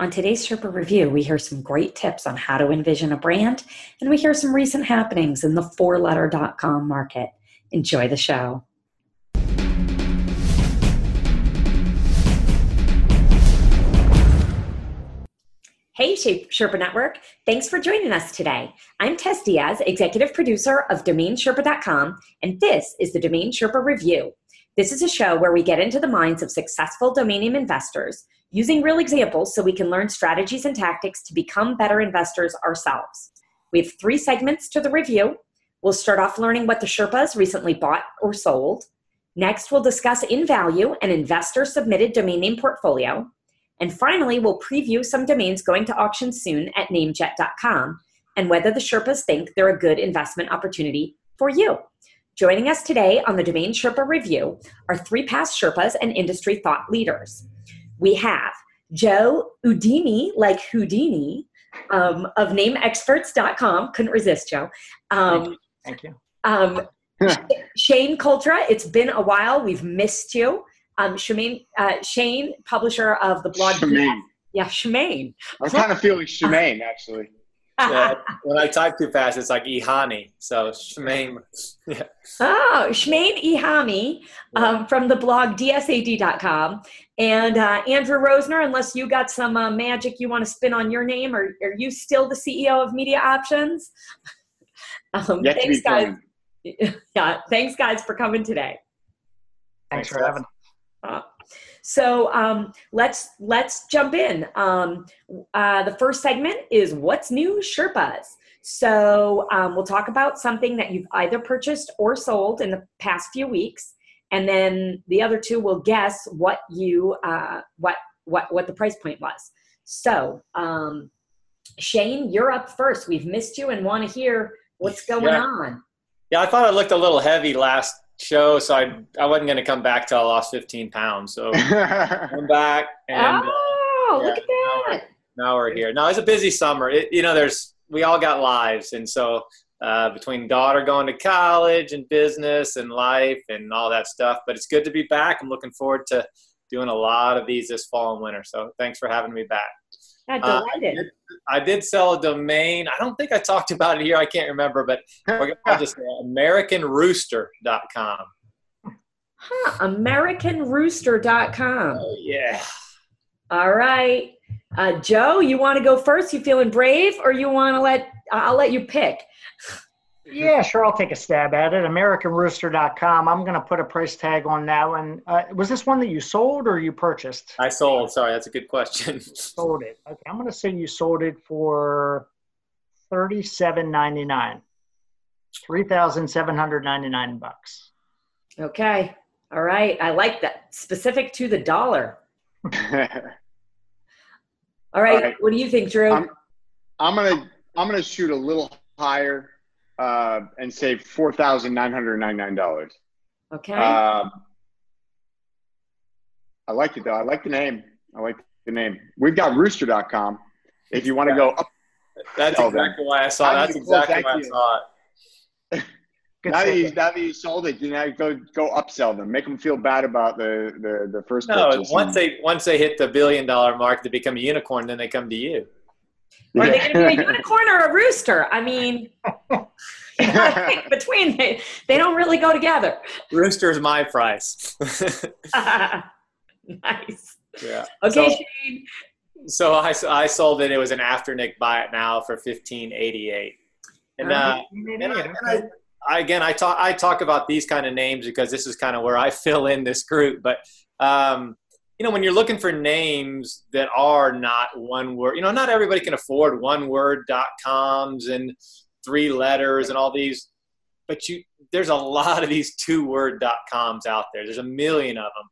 On today's Sherpa Review, we hear some great tips on how to envision a brand, and we hear some recent happenings in the fourletter.com market. Enjoy the show. Hey, Sherpa Network. Thanks for joining us today. I'm Tess Diaz, executive producer of DomainSherpa.com, and this is the Domain Sherpa Review. This is a show where we get into the minds of successful domain name investors using real examples so we can learn strategies and tactics to become better investors ourselves. We have three segments to the review. We'll start off learning what the Sherpas recently bought or sold. Next, we'll discuss InValue, an investor submitted domain name portfolio. And finally, we'll preview some domains going to auction soon at namejet.com and whether the Sherpas think they're a good investment opportunity for you. Joining us today on the Domain Sherpa Review are three past Sherpas and industry thought leaders we have Joe Udini, like Houdini, um, of NameExperts.com. Couldn't resist, Joe. Um, Thank you. Um, Shane Cultra, it's been a while. We've missed you. Um, Shemaine, uh, Shane, publisher of the blog. Shemaine. Yeah, Shemaine. I'm kind of feeling Shemaine, actually yeah, when I type too fast, it's like Ihani. So Shmaim. Yeah. Oh, Shmaim Ihami um, from the blog dsad.com. And uh, Andrew Rosener, unless you got some uh, magic you want to spin on your name, or are you still the CEO of Media Options? um, thanks, guys. yeah, thanks, guys, for coming today. Thanks, thanks for having us. Uh, so um, let's let's jump in. Um, uh, the first segment is what's new Sherpas. So um, we'll talk about something that you've either purchased or sold in the past few weeks, and then the other two will guess what you uh, what what what the price point was. So um, Shane, you're up first. We've missed you and want to hear what's going yeah. on. Yeah, I thought it looked a little heavy last show, so I I wasn't going to come back till I lost 15 pounds. So I'm back. And, oh, uh, yeah, look at that! Now we're, now we're, here. Now it's a busy summer. It, you know, there's we all got lives, and so uh, between daughter going to college and business and life and all that stuff. But it's good to be back. I'm looking forward to doing a lot of these this fall and winter. So thanks for having me back. Yeah, delighted. Uh, I, did, I, did, sell a domain. I don't think I talked about it here. I can't remember, but I'll just say AmericanRooster.com. Huh, AmericanRooster.com. Oh, yeah. All right. Uh, Joe, you want to go first? You feeling brave or you want to let, I'll let you pick. Yeah, sure. I'll take a stab at it. AmericanRooster.com. I'm going to put a price tag on that one. Uh, was this one that you sold or you purchased? I sold. Sorry, that's a good question. sold it. Okay, I'm going to say you sold it for thirty-seven ninety-nine. Three thousand seven hundred ninety-nine bucks. Okay. All right. I like that. Specific to the dollar. All right. All right. What do you think, Drew? I'm, I'm gonna I'm gonna shoot a little higher uh, and save four thousand nine hundred ninety nine dollars. Okay. Um, I like it though. I like the name. I like the name. We've got Rooster.com. If you want to go up, that's exactly why I saw. That's exactly why I saw it. now that, you, now that you sold it, you know, go go upsell them, make them feel bad about the the, the first. No, once they once they hit the billion dollar mark, they become a unicorn. Then they come to you. Are they going to be a unicorn or a rooster? I mean, between they, they don't really go together. Rooster is my price. nice. Yeah. Okay, so, Shane. So I, I sold it. It was an Afternic buy it now for fifteen eighty eight. And, uh, and, I, and I, I, again, I talk I talk about these kind of names because this is kind of where I fill in this group. But um, you know, when you're looking for names that are not one word, you know, not everybody can afford one word dot coms and three letters and all these, but you, there's a lot of these two word dot coms out there. There's a million of them.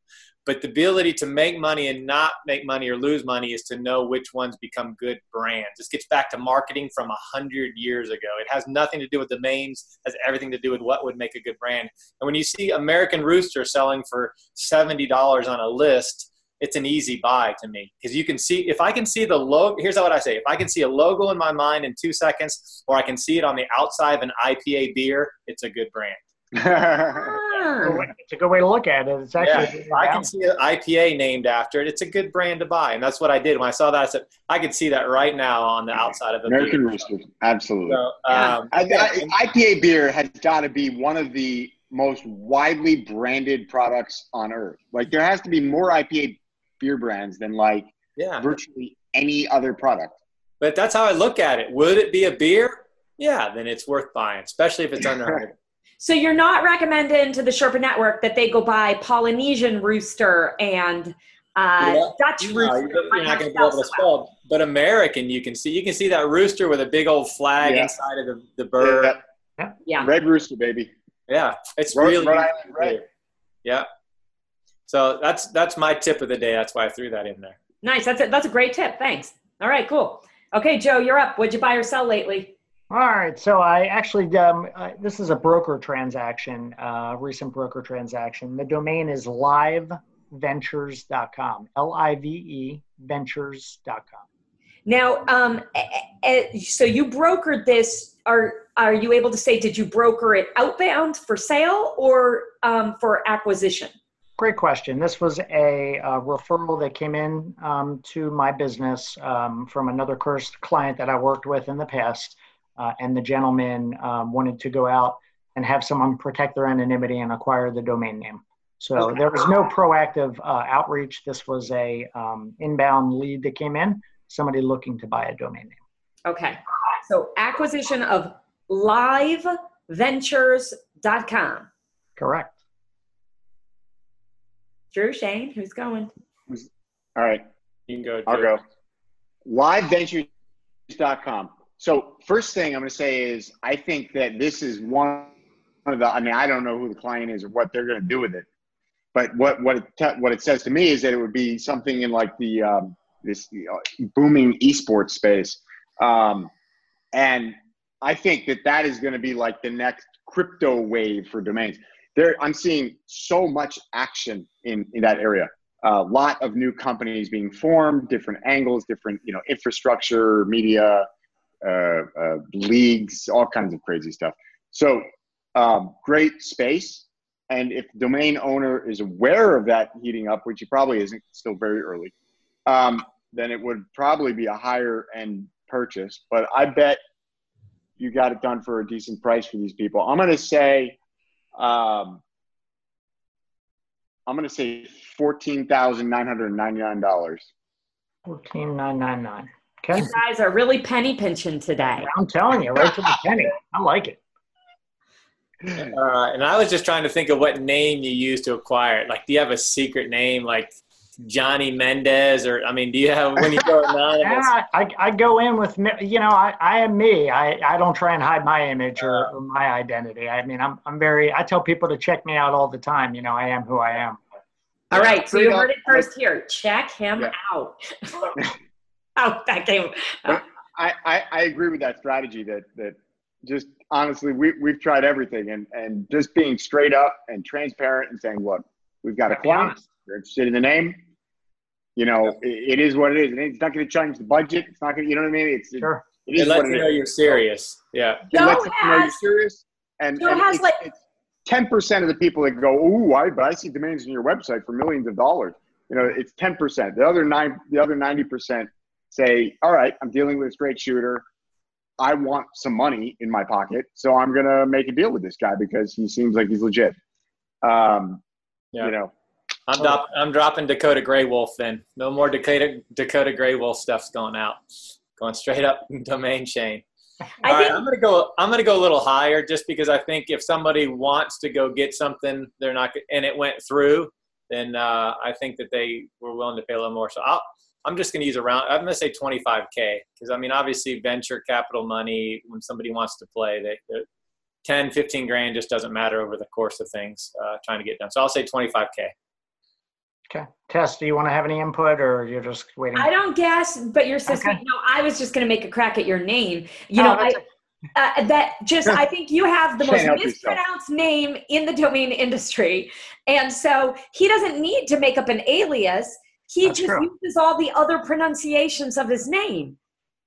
But the ability to make money and not make money or lose money is to know which ones become good brands. This gets back to marketing from a hundred years ago. It has nothing to do with domains, has everything to do with what would make a good brand. And when you see American Rooster selling for $70 on a list, it's an easy buy to me because you can see if I can see the logo. Here's what I say: if I can see a logo in my mind in two seconds, or I can see it on the outside of an IPA beer, it's a good brand. It's a good way to look at it. It's actually. Yeah, I can see an IPA named after it. It's a good brand to buy, and that's what I did when I saw that. I said I could see that right now on the outside of a American beer. Rooster, absolutely. So, Yeah. um, I, I, IPA beer has got to be one of the most widely branded products on earth. Like there has to be more IPA beer brands than like yeah, virtually any other product. but that's how I look at it. Would it be a beer? Yeah, then it's worth buying, especially if it's under. 100. So you're not recommending to the Sherpa Network that they go buy Polynesian Rooster and uh, Yeah. Dutch No, Rooster. you're not not going to be able to so well. spell, but American, you can see. You can see that rooster with a big old flag Yeah. inside of the, the bird. Yeah. Yeah. Red Rooster, baby. Yeah, it's Rhode- really Rhode Island to red. Yeah. So that's that's my tip of the day. That's why I threw that in there. Nice. That's a, that's a great tip. Thanks. All right, cool. Okay, Joe, you're up. What'd you buy or sell lately? All right, so I actually um, uh, this is a broker transaction, uh, recent broker transaction. The domain is liveventures.com, L-I-V-E ventures.com. Now, um, so you brokered this. Are are you able to say did you broker it outbound for sale or um, for acquisition? Great question. This was a, uh referral that came in um, to my business um, from another cursed client that I worked with in the past. Uh, and the gentleman um, wanted to go out and have someone protect their anonymity and acquire the domain name. So there was no proactive uh, outreach. This was a um, inbound lead that came in, somebody looking to buy a domain name. Okay. So acquisition of liveventures.com. Correct. Drew Shane, who's going? All right, You can go. I'll Drew. go. Liveventures.com. So first thing I'm going to say is I think that this is one of the. I mean, I don't know who the client is or what they're going to do with it, but what what it te- what it says to me is that it would be something in like the um, this you know, booming esports space, um, and I think that that is going to be like the next crypto wave for domains. There, I'm seeing so much action in in that area a lot of new companies being formed, different angles, different you know infrastructure, media, uh, uh, leagues, all kinds of crazy stuff. So um, great space, and if domain owner is aware of that heating up, which he probably isn't, still very early, um, then it would probably be a higher end purchase. But I bet you got it done for a decent price for these people. I'm going to say. Um, I'm going to say fourteen thousand nine hundred ninety nine dollars. 14999. Okay. You guys are really penny pinching today. I'm telling you, right to the penny. I like it. Uh, and I was just trying to think of what name you use to acquire it. Like, do you have a secret name like Johnny Mendez, or I mean, do you have when you go anonymous? Yeah, I, I go in with me- you know I, I am me. I, I don't try and hide my image or, or my identity. I mean I'm I'm very I tell people to check me out all the time. You know I am who I am. All right, so you heard it first here. Check him Yeah. out. oh, that came. I, I, I agree with that strategy that that just honestly we, we've tried everything and, and just being straight up and transparent and saying look we've got a Be client honest. you're interested in the name you know it, it is what it is and it's not going to change the budget it's not going to you know what I mean it's it, Sure. it It is what lets it you know is. you're serious. Yeah. It Joe lets you know you're has- serious and, Joe and has, it's, like- it's 10% of the people that go ooh I but I see domains on your website for millions of dollars you know it's 10% the other nine the other 90% say all right I'm dealing with a straight shooter I want some money in my pocket, so I'm gonna make a deal with this guy because he seems like he's legit. Um, Yeah. You know, I'm, drop, I'm dropping Dakota Grey Wolf then. No more Dakota Dakota Grey Wolf stuff's going out. Going straight up domain chain. I All right, think I'm gonna go. I'm gonna go a little higher just because I think if somebody wants to go get something, they're not, and it went through, then uh, I think that they were willing to pay a little more. So I'll, I'm just gonna use around. I'm gonna say 25k because I mean, obviously, venture capital money when somebody wants to play, they, they're- 10, 15 grand just doesn't matter over the course of things uh, trying to get done. So I'll say 25k. Okay. Tess, do you want to have any input or you're just waiting? I don't guess, but your sister. Okay. No, I was just going to make a crack at your name. You Oh, know, I, uh, that just I think you have the most yourself. mispronounced name in the domain industry, and so he doesn't need to make up an alias. He That's just true. uses all the other pronunciations of his name.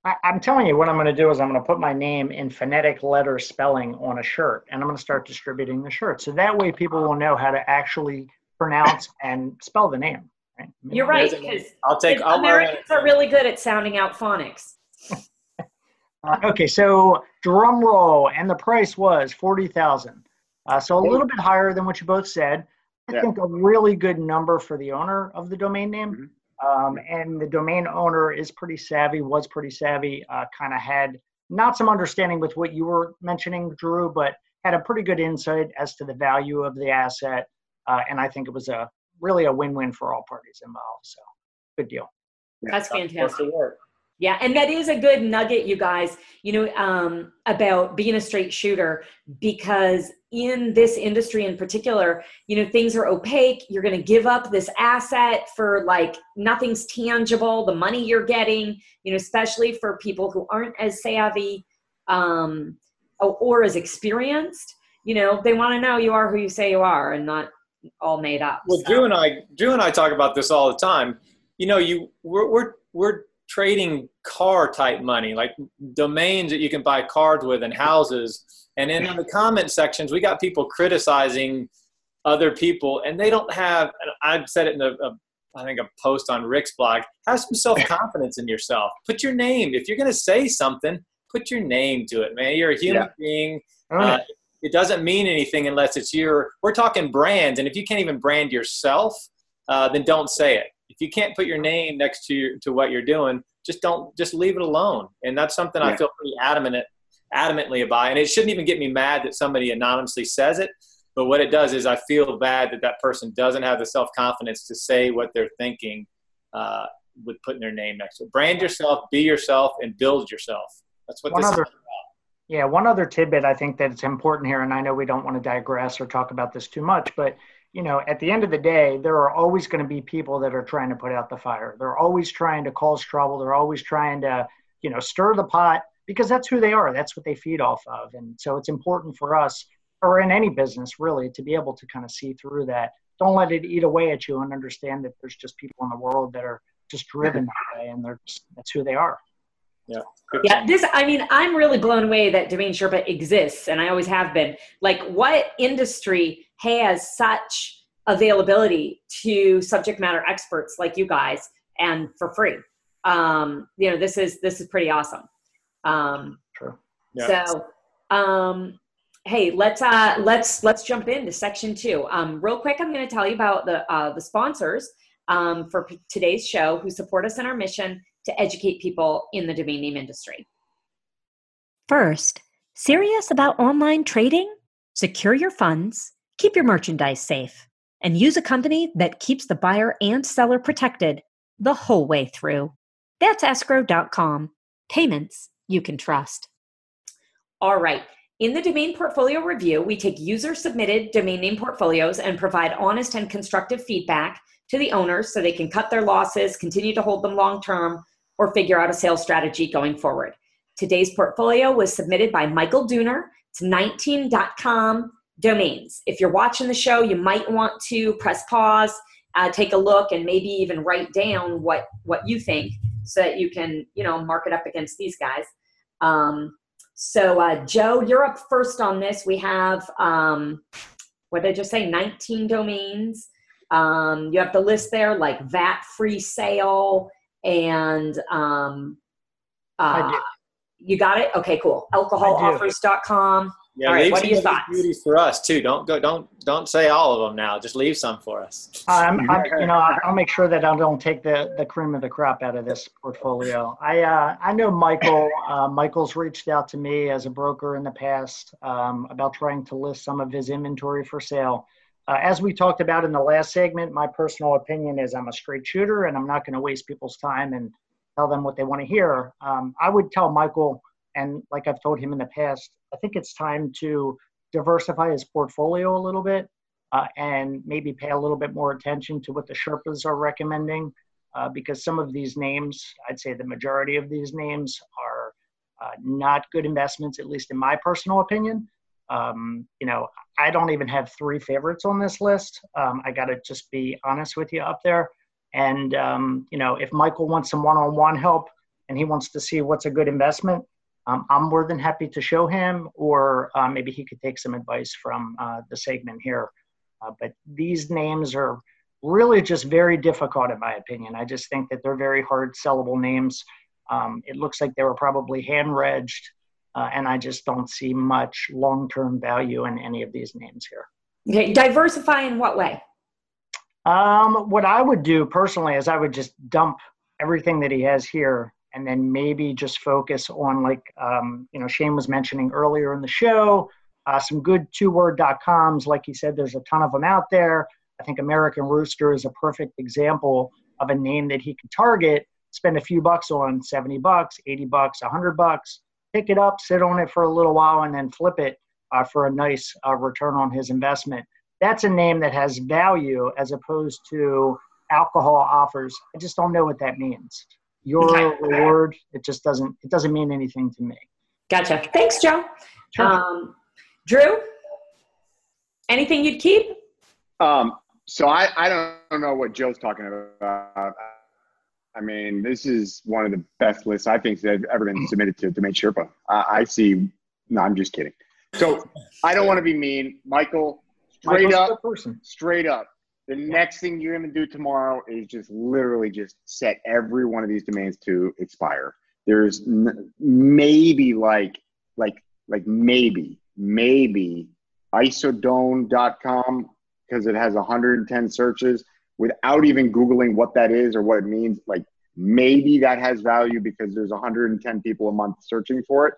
I, am telling you, what I'm going to do is I'm going to put my name in phonetic letter spelling on a shirt, and I'm going to start distributing the shirt. So that way, people will know how to actually pronounce and spell the name. Right? You're right because I'll take. I'll Americans are really good at sounding out phonics. uh, okay, so drum roll, and the price was forty thousand. Uh, so a little bit higher than what you both said. I yeah. think a really good number for the owner of the domain name. Mm-hmm. Um, and the domain owner is pretty savvy, was pretty savvy, uh, kind of had not some understanding with what you were mentioning, Drew, but had a pretty good insight as to the value of the asset. Uh, and I think it was a really a win-win for all parties involved. So good deal. That's fantastic. Yeah, and that is a good nugget, you guys, you know, um, about being a straight shooter because in this industry in particular, you know, things are opaque. You're going to give up this asset for like nothing's tangible, the money you're getting, you know, especially for people who aren't as savvy um, or, or as experienced. You know, they want to know you are who you say you are and not all made up. Well, so. Drew and I, Drew and I talk about this all the time. You know, you we're we're, we're trading car type money, like domains that you can buy cars with and houses. And in the comment sections, we got people criticizing other people, and they don't have. I've said it in a, a I think a post on Rick's blog. Have some self confidence in yourself. Put your name. If you're going to say something, put your name to it, man. You're a human yeah. being. Uh, it doesn't mean anything unless it's your. We're talking brands, and if you can't even brand yourself, uh, then don't say it if you can't put your name next to your, to what you're doing, just don't just leave it alone. And that's something yeah. I feel pretty adamant adamantly about. And it shouldn't even get me mad that somebody anonymously says it. But what it does is I feel bad that that person doesn't have the self confidence to say what they're thinking uh, with putting their name next to it. Brand yourself, be yourself, and build yourself. That's what one this other, is about. Yeah, one other tidbit I think that it's important here, and I know we don't want to digress or talk about this too much, but you know, at the end of the day, there are always going to be people that are trying to put out the fire. They're always trying to cause trouble. They're always trying to, you know, stir the pot because that's who they are. That's what they feed off of. And so it's important for us, or in any business really, to be able to kind of see through that. Don't let it eat away at you and understand that there's just people in the world that are just driven that way and they're just, that's who they are. Yeah. Yeah. This, I mean, I'm really blown away that Domain Sherpa exists and I always have been. Like, what industry has such availability to subject matter experts like you guys and for free? Um, you know, this is, this is pretty awesome. Um, True. Yeah. So, um, hey let's uh let's let's jump into section two um real quick i'm going to tell you about the uh the sponsors um for p- today's show who support us in our mission to educate people in the domain name industry. First, serious about online trading? Secure your funds, keep your merchandise safe, and use a company that keeps the buyer and seller protected the whole way through. That's escrow.com. Payments you can trust. All right. In the domain portfolio review, we take user submitted domain name portfolios and provide honest and constructive feedback to the owners so they can cut their losses, continue to hold them long term, or figure out a sales strategy going forward. Today's portfolio was submitted by Michael Dooner. It's 19.com domains. If you're watching the show, you might want to press pause, uh, take a look, and maybe even write down what what you think, so that you can you know mark it up against these guys. Um, so uh, Joe, you're up first on this. We have um, what did I just say? 19 domains. Um, you have the list there like VAT free sale and um, uh, you got it. Okay, cool. Alcoholoffers.com. Yeah, all right, what are your thoughts? Beauties for us too. Don't go. Don't don't say all of them now. Just leave some for us. I'm, I'm, you know, I'll make sure that I don't take the the cream of the crop out of this portfolio. I uh, I know Michael. Uh, Michael's reached out to me as a broker in the past um, about trying to list some of his inventory for sale. Uh, as we talked about in the last segment, my personal opinion is I'm a straight shooter and I'm not going to waste people's time and tell them what they want to hear. Um, I would tell Michael, and like I've told him in the past, I think it's time to diversify his portfolio a little bit uh, and maybe pay a little bit more attention to what the Sherpas are recommending uh, because some of these names, I'd say the majority of these names, are uh, not good investments, at least in my personal opinion. Um, you know, I don't even have three favorites on this list. Um, I got to just be honest with you up there. And, um, you know, if Michael wants some one on one help and he wants to see what's a good investment, um, I'm more than happy to show him, or uh, maybe he could take some advice from uh, the segment here. Uh, but these names are really just very difficult, in my opinion. I just think that they're very hard sellable names. Um, it looks like they were probably hand regged, uh, and I just don't see much long term value in any of these names here. Okay, diversify in what way? Um, what I would do personally is I would just dump everything that he has here and then maybe just focus on like um, you know Shane was mentioning earlier in the show, uh, some good two-word.coms. Like he said, there's a ton of them out there. I think American Rooster is a perfect example of a name that he could target, spend a few bucks on, 70 bucks, 80 bucks, 100 bucks, pick it up, sit on it for a little while, and then flip it uh, for a nice uh, return on his investment. That's a name that has value as opposed to alcohol offers. I just don't know what that means your okay. reward it just doesn't it doesn't mean anything to me gotcha thanks joe sure. um, drew anything you'd keep um, so I, I don't know what joe's talking about i mean this is one of the best lists i think that have ever been submitted to domain sherpa uh, i see no i'm just kidding so i don't want to be mean michael straight Michael's up person. straight up the next thing you're going to do tomorrow is just literally just set every one of these domains to expire. There's n- maybe like like like maybe maybe isodone.com because it has 110 searches without even googling what that is or what it means like maybe that has value because there's 110 people a month searching for it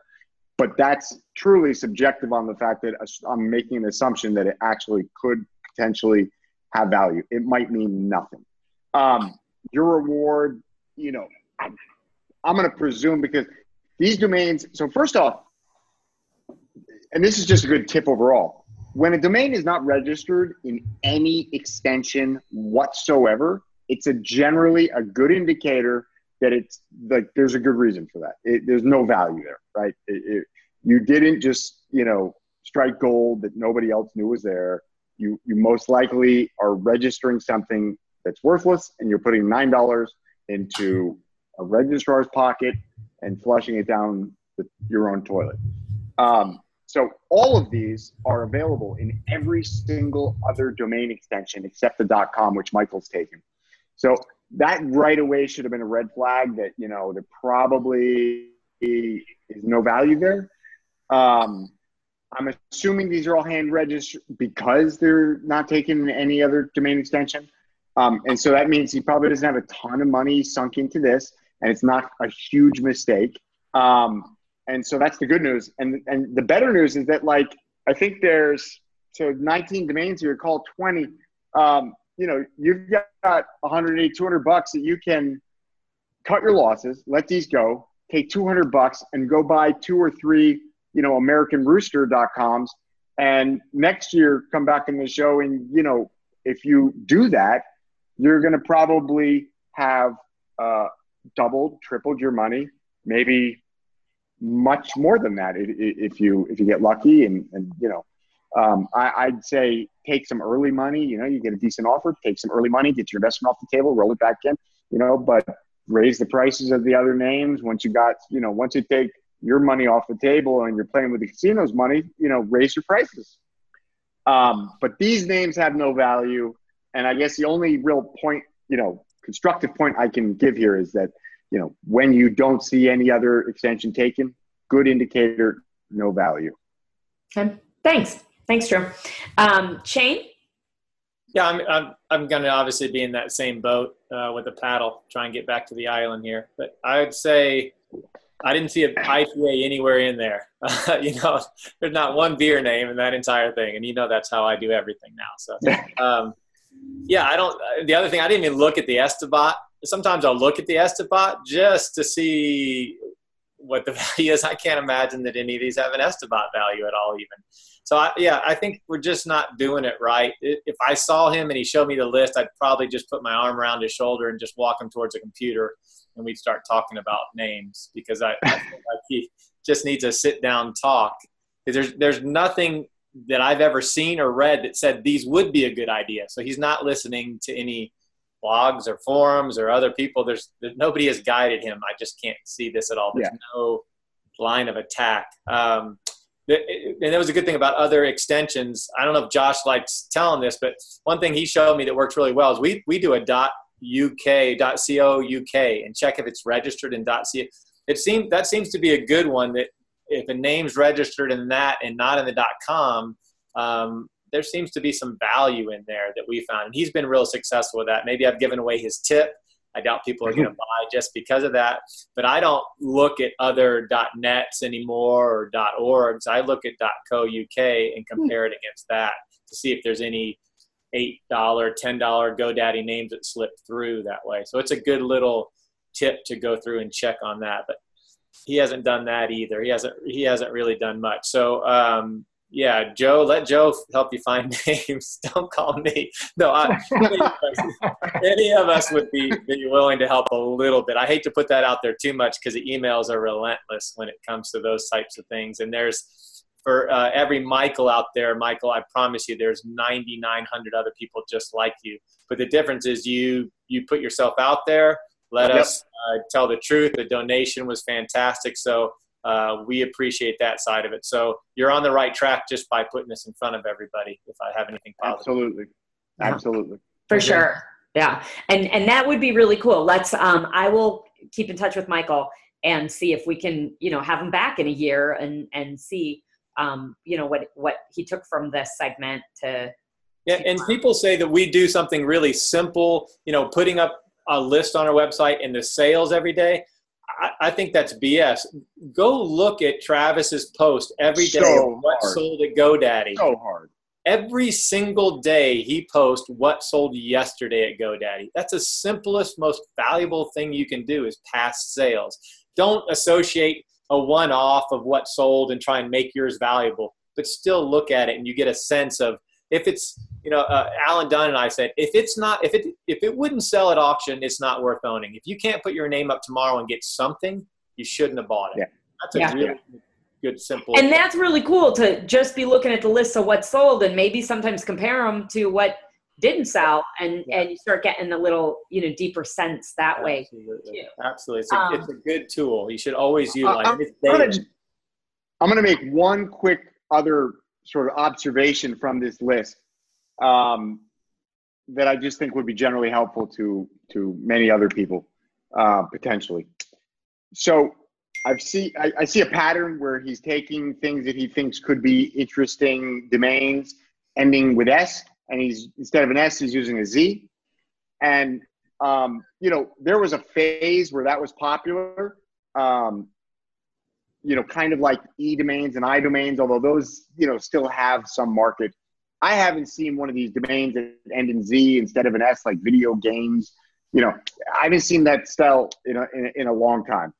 but that's truly subjective on the fact that i'm making an assumption that it actually could potentially have value. It might mean nothing. Um, your reward, you know, I'm, I'm going to presume because these domains. So first off, and this is just a good tip overall. When a domain is not registered in any extension whatsoever, it's a generally a good indicator that it's like there's a good reason for that. It, there's no value there, right? It, it, you didn't just you know strike gold that nobody else knew was there you you most likely are registering something that's worthless and you're putting nine dollars into a registrar's pocket and flushing it down the, your own toilet. Um, so all of these are available in every single other domain extension except the .com, which Michael's taken. So that right away should have been a red flag that you know there probably is no value there. Um, I'm assuming these are all hand registered because they're not taking any other domain extension. Um, and so that means he probably doesn't have a ton of money sunk into this, and it's not a huge mistake. Um, and so that's the good news. And and the better news is that like I think there's so 19 domains here, call 20. Um, you know, you've got 180, 200 bucks that you can cut your losses, let these go, take 200 bucks, and go buy two or three you know, AmericanRooster.coms. And next year, come back in the show. And, you know, if you do that, you're going to probably have uh, doubled, tripled your money, maybe much more than that if you if you get lucky and and you know um, I, would say take some early money you know you get a decent offer take some early money get your investment off the table roll it back in you know but raise the prices of the other names once you got you know once you take your money off the table and you're playing with the casino's money, you know, raise your prices. Um, but these names have no value. And I guess the only real point, you know, constructive point I can give here is that, you know, when you don't see any other extension taken, good indicator, no value. Okay. Thanks. Thanks, Drew. Um, Shane? Yeah, I'm, I'm, I'm going to obviously be in that same boat uh, with a paddle, try and get back to the island here. But I would say I didn't see an IPA anywhere in there. Uh, you know, there's not one beer name in that entire thing, and you know that's how I do everything now. So, um, yeah, I don't. The other thing, I didn't even look at the EstiBot. Sometimes I'll look at the EstiBot just to see what the value is. I can't imagine that any of these have an EstiBot value at all, even. So, I, yeah, I think we're just not doing it right. If I saw him and he showed me the list, I'd probably just put my arm around his shoulder and just walk him towards a computer and we'd start talking about names because I, I like he just needs a sit down talk. There's there's nothing that I've ever seen or read that said these would be a good idea. So he's not listening to any blogs or forums or other people. There's, there's nobody has guided him. I just can't see this at all. There's yeah. no line of attack. Um, and that was a good thing about other extensions. I don't know if Josh likes telling this, but one thing he showed me that works really well is we, we do a UK co UK and check if it's registered in co. It seems that seems to be a good one that if a name's registered in that and not in the com, um, there seems to be some value in there that we found. And he's been real successful with that. Maybe I've given away his tip. I doubt people are going to buy just because of that. But I don't look at other .nets anymore or .orgs. I look at .co UK and compare it against that to see if there's any $8, $10 GoDaddy names that slip through that way. So it's a good little tip to go through and check on that. But he hasn't done that either. He hasn't he hasn't really done much. So um, yeah, Joe, let Joe help you find names. Don't call me. No, I, any, of us, any, of us, would be, be willing to help a little bit. I hate to put that out there too much because the emails are relentless when it comes to those types of things. And there's for uh, every Michael out there, Michael, I promise you, there's 9,900 other people just like you. But the difference is you you put yourself out there. Let yep. us uh, tell the truth. The donation was fantastic. So uh, we appreciate that side of it. So you're on the right track just by putting this in front of everybody. If I have anything positive. Absolutely, absolutely, for okay. sure. Yeah, and and that would be really cool. Let's. Um, I will keep in touch with Michael and see if we can, you know, have him back in a year and and see, um, you know, what what he took from this segment to. Yeah, and people say that we do something really simple. You know, putting up a list on our website and the sales every day. I, I think that's BS. Go look at Travis's post every day so what hard. sold at GoDaddy. So hard. Every single day he posts what sold yesterday at GoDaddy. That's the simplest, most valuable thing you can do is past sales. Don't associate a one-off of what sold and try and make yours valuable, but still look at it and you get a sense of if it's you know uh, alan dunn and i said if it's not if it if it wouldn't sell at auction it's not worth owning if you can't put your name up tomorrow and get something you shouldn't have bought it yeah. that's a yeah. really good simple and that's really cool to just be looking at the list of what sold and maybe sometimes compare them to what didn't sell and yeah. and you start getting a little you know deeper sense that absolutely. way too. absolutely it's a, um, it's a good tool you should always utilize uh, it I'm going to make one quick other sort of observation from this list um, that I just think would be generally helpful to to many other people uh, potentially. So I've see I, I see a pattern where he's taking things that he thinks could be interesting domains ending with S, and he's instead of an S, he's using a Z. And um, you know, there was a phase where that was popular. Um, you know, kind of like E domains and I domains, although those, you know, still have some market. I haven't seen one of these domains that end in Z instead of an S, like video games. You know, I haven't seen that sell in a, in a, in a long time.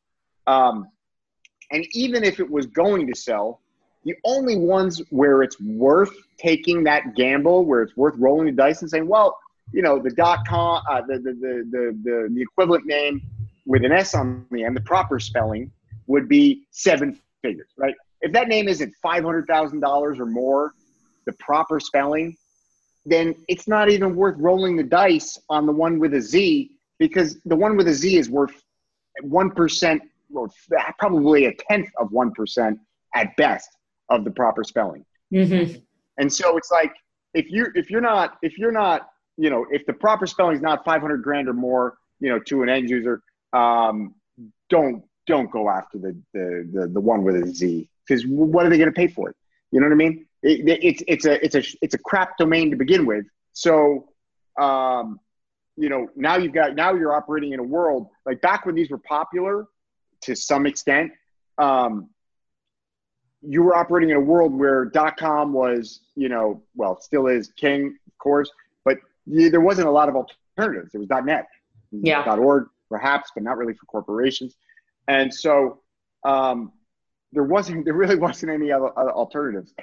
Um, and even if it was going to sell, the only ones where it's worth taking that gamble, where it's worth rolling the dice and saying, well, you know, the dot com, uh, the, the, the, the, the, equivalent name with an S on the end, the proper spelling would be seven figures, right? If that name isn't $500,000 or more, the proper spelling, then it's not even worth rolling the dice on the one with a Z because the one with a Z is worth 1%, or probably a tenth of 1% at best of the proper spelling. Mm-hmm. And so it's like, if you're, if you're not, if you're not, you know, if the proper spelling is not 500 grand or more, you know, to an end user, um, don't don't go after the the the, the one with a Z because what are they going to pay for it? You know what I mean? It, it, it's it's a it's a it's a crap domain to begin with. So, um, you know, now you've got now you're operating in a world like back when these were popular to some extent. Um, you were operating in a world where .com was, you know, well, still is king, of course, but there wasn't a lot of alternatives. There was .net, yeah, .org, perhaps, but not really for corporations. And so um, there wasn't, there really wasn't any other, other alternatives.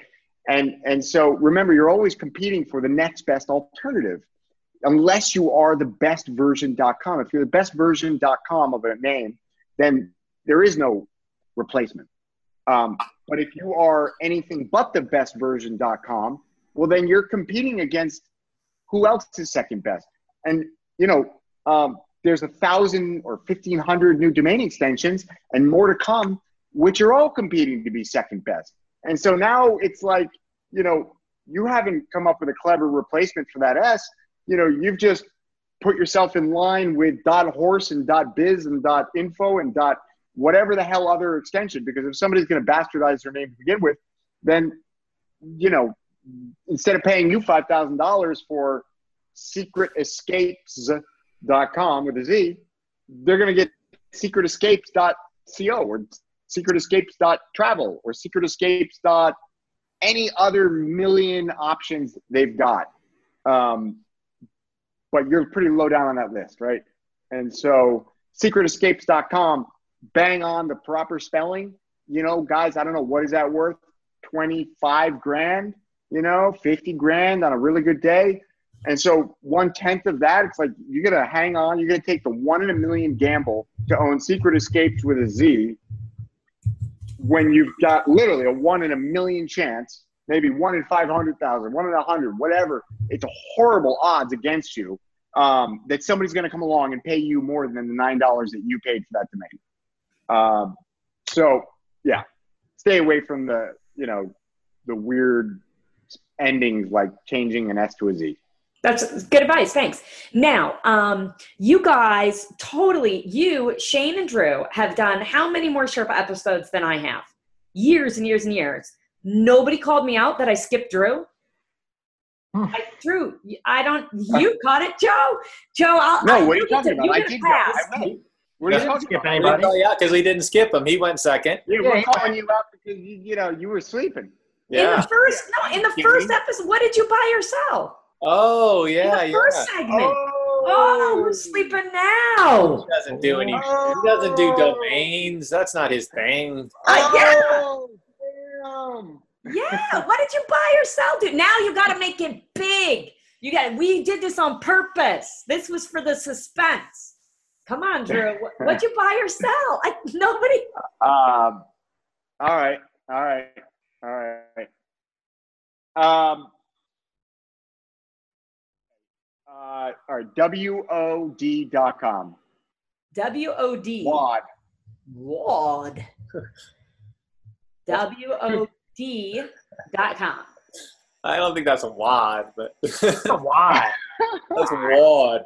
And, and so remember, you're always competing for the next best alternative unless you are the best version.com. If you're the best version.com of a name, then there is no replacement. Um, but if you are anything but the best version.com, well, then you're competing against who else is second best. And you know, um, there's a thousand or 1500 new domain extensions and more to come, which are all competing to be second best. And so now it's like, you know, you haven't come up with a clever replacement for that S. You know, you've just put yourself in line with dot .horse and dot .biz and dot .info and dot whatever the hell other extension. Because if somebody's going to bastardize their name to begin with, then you know, instead of paying you five thousand dollars for secretescapes.com with a Z, they're going to get secretescapes.co or secretescapes.travel or secretescapes. any other million options they've got. Um, but you're pretty low down on that list, right? And so secretescapes.com, bang on the proper spelling. You know, guys, I don't know what is that worth? 25 grand, you know, 50 grand on a really good day. And so one tenth of that, it's like you're gonna hang on, you're gonna take the one in a million gamble to own Secret Escapes with a Z when you've got literally a one in a million chance, maybe one in 500,000, one in a hundred, whatever. It's a horrible odds against you um, that somebody's gonna come along and pay you more than the $9 that you paid for that domain. Um, so yeah, stay away from the, you know, the weird endings like changing an S to a Z. That's good advice. Thanks. Now, um, you guys totally, you, Shane and Drew, have done how many more Sherpa episodes than I have? Years and years and years. Nobody called me out that I skipped Drew. Hmm. I Drew, I don't. You caught it, Joe. Joe, I'll, no. I, what are you talking about? I did pass. I We're not talking skip anybody. Yeah, because we didn't skip him. He went second. Yeah, we're calling you out because you, you know you were sleeping. Yeah. In the first, no, in the first episode, what did you buy yourself? Oh yeah, in the first yeah. segment. Oh. oh, who's sleeping now? He doesn't do any. Oh. He doesn't do domains. That's not his thing. Uh, yeah. Oh, yeah. what did you buy yourself? Dude? Now you got to make it big. You got. We did this on purpose. This was for the suspense. Come on, Drew. What'd you buy yourself? I, nobody. Um. All right. All right. All right. Um. Uh, all right. W-O-D.com. W-O-D. WOD. WOD. W-O-D dot com. I don't think that's a wad, but that's a wad. that's wad.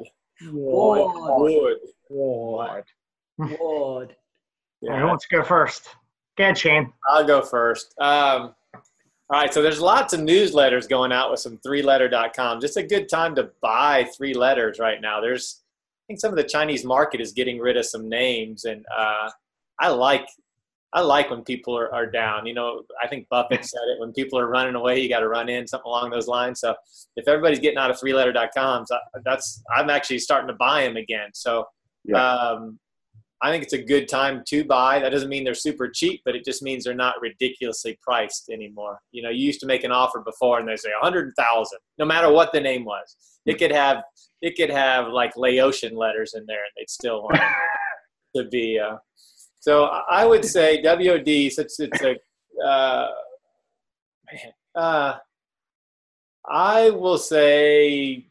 Wad. Wood. Wad. Wad. Yeah. Who wants to go first? Go ahead, Shane. I'll go first. Um, all right, so there's lots of newsletters going out with some three-letter.com. Just a good time to buy three letters right now. There's, I think some of the Chinese market is getting rid of some names, and uh, I like, I like when people are, are down. You know, I think Buffett said it: when people are running away, you got to run in, something along those lines. So if everybody's getting out of three-letter.coms, that's I'm actually starting to buy them again. So yeah. um, I think it's a good time to buy. That doesn't mean they're super cheap, but it just means they're not ridiculously priced anymore. You know, you used to make an offer before and they say a hundred thousand, no matter what the name was. It could have it could have like Laotian letters in there, and they'd still want it to be. Uh, so I would say WOD, since it's a uh, man, uh, I will say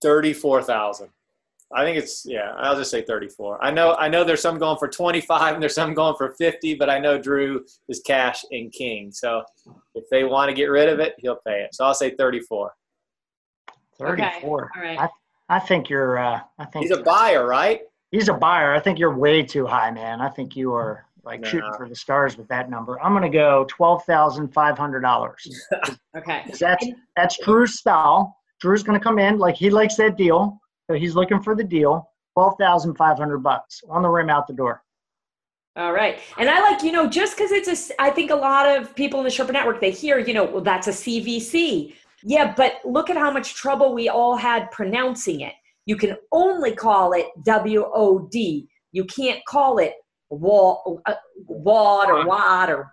thirty-four thousand. I think it's yeah. I'll just say 34. I know I know there's some going for 25 and there's some going for 50, but I know Drew is cash and king. So if they want to get rid of it, he'll pay it. So I'll say 34. 34. Okay. All right. I, I think you're. Uh, I think he's a buyer, right? He's a buyer. I think you're way too high, man. I think you are like no. shooting for the stars with that number. I'm going to go twelve thousand five hundred dollars. okay. That's that's Drew's style. Drew's going to come in like he likes that deal. So he's looking for the deal, twelve thousand five hundred bucks on the rim out the door. All right. And I like, you know, just because it's a, I think a lot of people in the Sherpa Network, they hear, you know, well, that's a CVC. Yeah, but look at how much trouble we all had pronouncing it. You can only call it WOD. You can't call it wall, uh, WAD or WAD or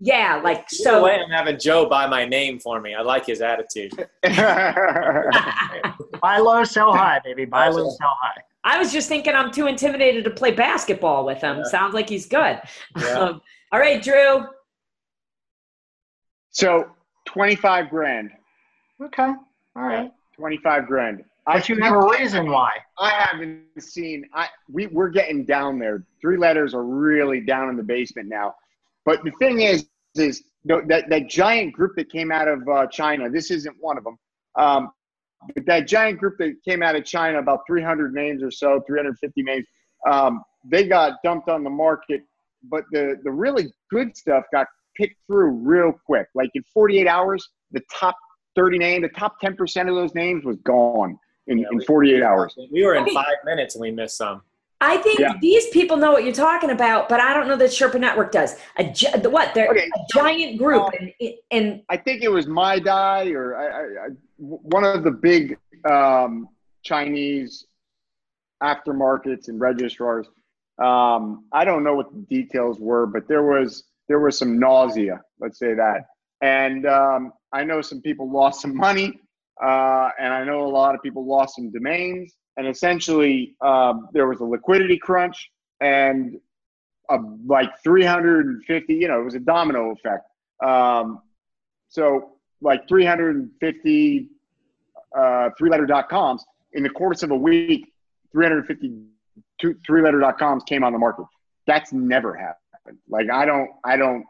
yeah, like Either so. Way I'm having Joe buy my name for me. I like his attitude. buy low, sell high, baby. Buy low, sell high. I was just thinking I'm too intimidated to play basketball with him. Yeah. Sounds like he's good. Yeah. Um, all right, Drew. So 25 grand. Okay. All right. 25 grand. But you have a reason why. I haven't seen. I we we're getting down there. Three letters are really down in the basement now. But the thing is, is that that giant group that came out of uh, China. This isn't one of them. Um, but that giant group that came out of China, about 300 names or so, 350 names, um, they got dumped on the market. But the the really good stuff got picked through real quick. Like in 48 hours, the top 30 names, the top 10% of those names was gone in, yeah, in 48 hours. We were in five minutes and we missed some. I think yeah. these people know what you're talking about, but I don't know that Sherpa Network does. A what? They're okay. a giant group, um, and, and I think it was My Dai or I, I, I, one of the big um, Chinese aftermarkets and registrars. Um, I don't know what the details were, but there was there was some nausea. Let's say that, and um, I know some people lost some money. Uh, and I know a lot of people lost some domains. And essentially, um, there was a liquidity crunch and a, like 350, you know, it was a domino effect. Um, so, like 350 uh, three letter.coms in the course of a week, 350 two, three letter.coms came on the market. That's never happened. Like, I don't, I don't,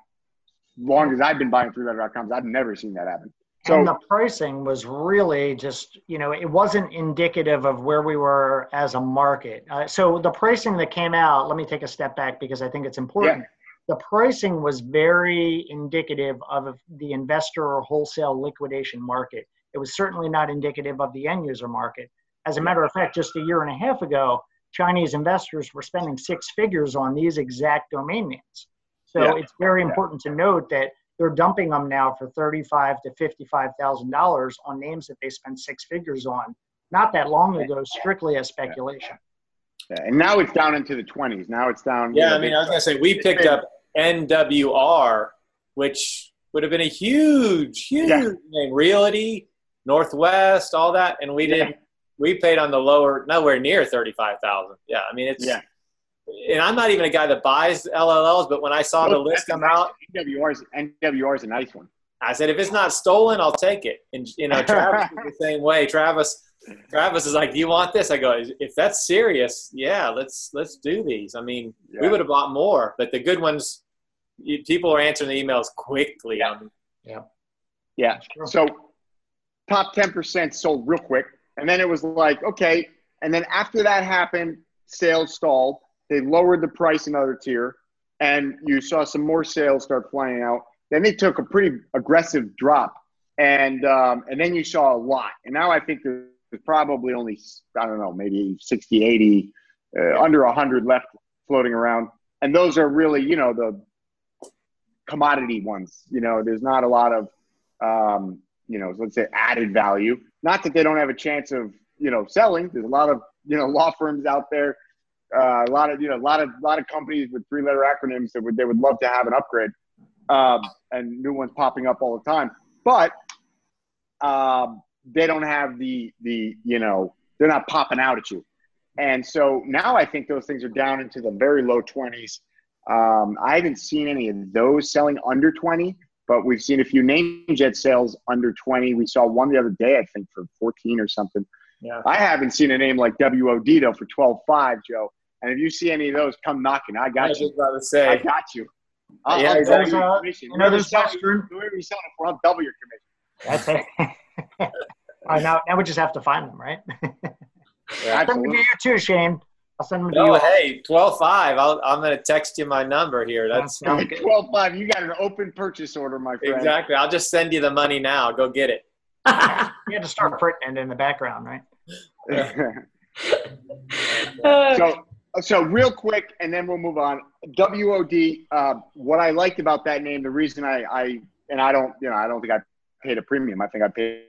long as I've been buying three letter.coms, I've never seen that happen. So, and the pricing was really just, you know, it wasn't indicative of where we were as a market. Uh, so the pricing that came out, let me take a step back because I think it's important. Yeah. The pricing was very indicative of the investor or wholesale liquidation market. It was certainly not indicative of the end user market. As a matter of fact, just a year and a half ago, Chinese investors were spending six figures on these exact domain names. So yeah. it's very important to note that they're dumping them now for thirty-five to fifty-five thousand dollars on names that they spent six figures on not that long ago, strictly as speculation. Yeah, and now it's down into the twenties. Now it's down. Yeah, you know, I mean, I was gonna say we picked up NWR, which would have been a huge, huge yeah. name. Realty, Northwest, all that, and we didn't. We paid on the lower, nowhere near thirty-five thousand. Yeah, I mean, it's yeah and I'm not even a guy that buys LLLs, but when I saw the list come out, NWR is NWR is a nice one. I said, if it's not stolen, I'll take it. And you know, Travis is the same way. Travis, Travis is like, "Do you want this?" I go, "If that's serious, yeah, let's let's do these." I mean, yeah. we would have bought more, but the good ones, people are answering the emails quickly. Yeah, um, yeah, yeah. So, top ten percent sold real quick, and then it was like, okay, and then after that happened, sales stalled they lowered the price another tier, and you saw some more sales start flying out. Then they took a pretty aggressive drop, and um, and then you saw a lot. And now I think there's probably only I don't know maybe 60, 80, uh, under 100 left floating around. And those are really you know the commodity ones. You know, there's not a lot of um, you know let's say added value. Not that they don't have a chance of you know selling. There's a lot of you know law firms out there uh, a lot of you know a lot of a lot of companies with three letter acronyms that would they would love to have an upgrade um, and new ones popping up all the time. But um, they don't have the the you know they're not popping out at you. And so now i think those things are down into the very low 20s um, i haven't seen any of those selling under 20 but we've seen a few namejet sales under 20 we saw one the other day i think for 14 or something. Yeah. I haven't seen a name like WOD though for 12.5, Joe. And if you see any of those, come knocking. I got I you. about to say. I got you. I'll, yeah, I'll double your commission. You know, there's Whoever you're selling it for, I'll double your commission. That's it. right, now, now we just have to find them, right? yeah, send them to you too, Shane. I'll send them to no, you. hey, 12 5. I'm going to text you my number here. That's 12 5. You got an open purchase order, my friend. Exactly. I'll just send you the money now. Go get it. you had to start printing in the background, right? so so real quick, and then we'll move on. WOD. Uh, what I liked about that name, the reason I, I and I don't, you know, I don't think I paid a premium. I think I paid,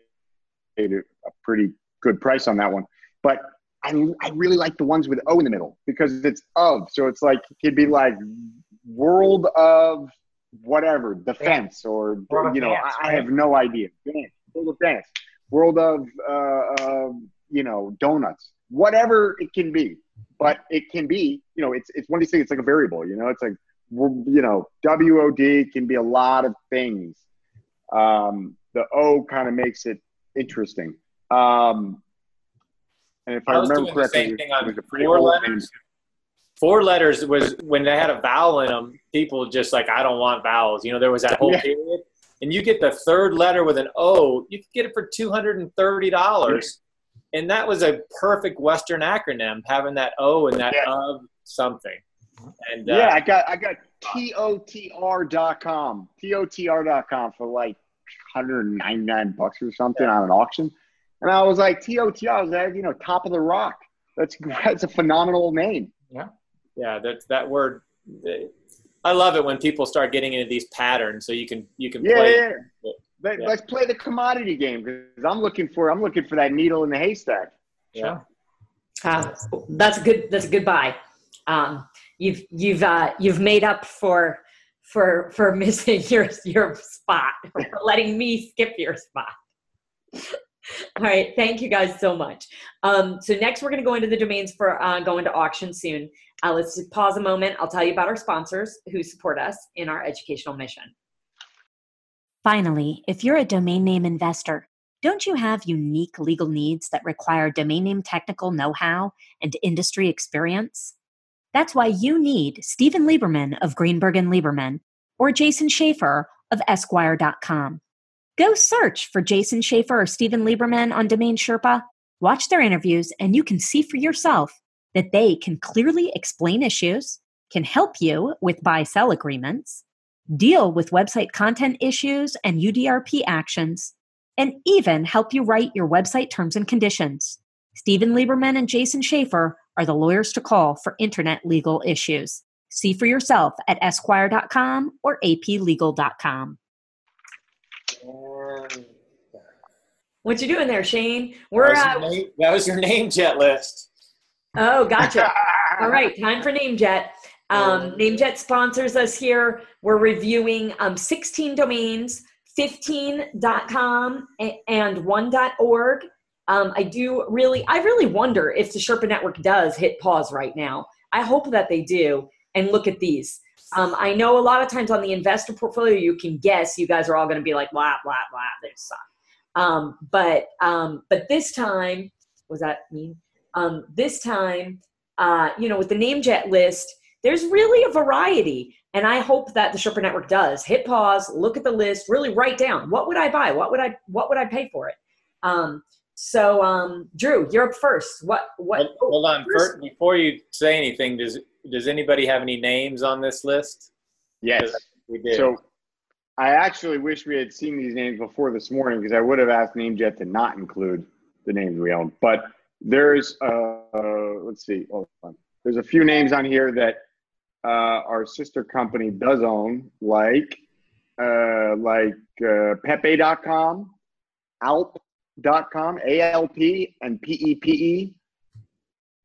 paid a, a pretty good price on that one. But I, I really like the ones with O in the middle because it's of. So it's like it could be like world of whatever defense or world you know dance, I, I, have no idea. Dance, world of dance, world of uh, uh, you know donuts, whatever it can be but it can be, you know, it's it's one of these things. It's like a variable, you know. It's like you know, WOD can be a lot of things. Um, the O kind of makes it interesting. Um, and if I, I remember correctly, same thing on it was a four letters. Four letters was when they had a vowel in them. People just like I don't want vowels. You know, there was that whole Yeah. period, and you get the third letter with an O. You could get it for two hundred and thirty dollars, and that was a perfect Western acronym, having that O and that Yeah. of something. And uh, Yeah, I got I got totr.com, totr.com for like 199 bucks or something on an auction, and I was like TOTR, I was like, you know, top of the rock. That's that's a phenomenal name. Yeah, yeah, that that word. I love it when people start getting into these patterns, so you can you can Yeah, play. yeah. Let, Yeah. Let's play the commodity game because I'm looking for I'm looking for that needle in the haystack. Yeah. Uh, that's a good. That's a good buy. Um, you've you've uh, you've made up for for for missing your your spot for letting me skip your spot. All right, thank you guys so much. Um, so next, we're going to go into the domains for uh, going to auction soon. Uh, let's pause a moment. I'll tell you about our sponsors who support us in our educational mission. Finally, if you're a domain name investor, don't you have unique legal needs that require domain name technical know how and industry experience? That's why you need Stephen Lieberman of Greenberg and Lieberman or Jason Schaefer of ESQwire.com. Go search for Jason Schaefer or Stephen Lieberman on Domain Sherpa, watch their interviews, and you can see for yourself that they can clearly explain issues, can help you with buy sell agreements, deal with website content issues and UDRP actions, and even help you write your website terms and conditions. Stephen Lieberman and Jason Schaefer are the lawyers to call for internet legal issues. See for yourself at esqwire.com or aplegal.com. What you doing there, Shane? We're that, was uh, your name, that was your name jet list. oh, gotcha. All right, time for NameJet. Um, NameJet sponsors us here. We're reviewing um, 16 domains, 15.com a- and 1.org. Um, I do really, I really wonder if the Sherpa Network does hit pause right now. I hope that they do and look at these. Um, I know a lot of times on the investor portfolio, you can guess you guys are all going to be like, blah, blah, blah, they suck. Um, but, um, but this time, was that mean? Um, this time, uh, you know, with the NameJet list, there's really a variety. And I hope that the Sherpa Network does hit pause, look at the list, really write down what would I buy, what would I, what would I pay for it. Um, so, um, Drew, you're up first. What, what? Hold, hold on, first- before you say anything, does does anybody have any names on this list? Yes. We did. So I actually wish we had seen these names before this morning because I would have asked NameJet to not include the names we own. But there's, uh, uh, let's see, hold on. There's a few names on here that uh, our sister company does own, like uh, like uh, Pepe.com, Alp.com, A-L-P, and PEPE.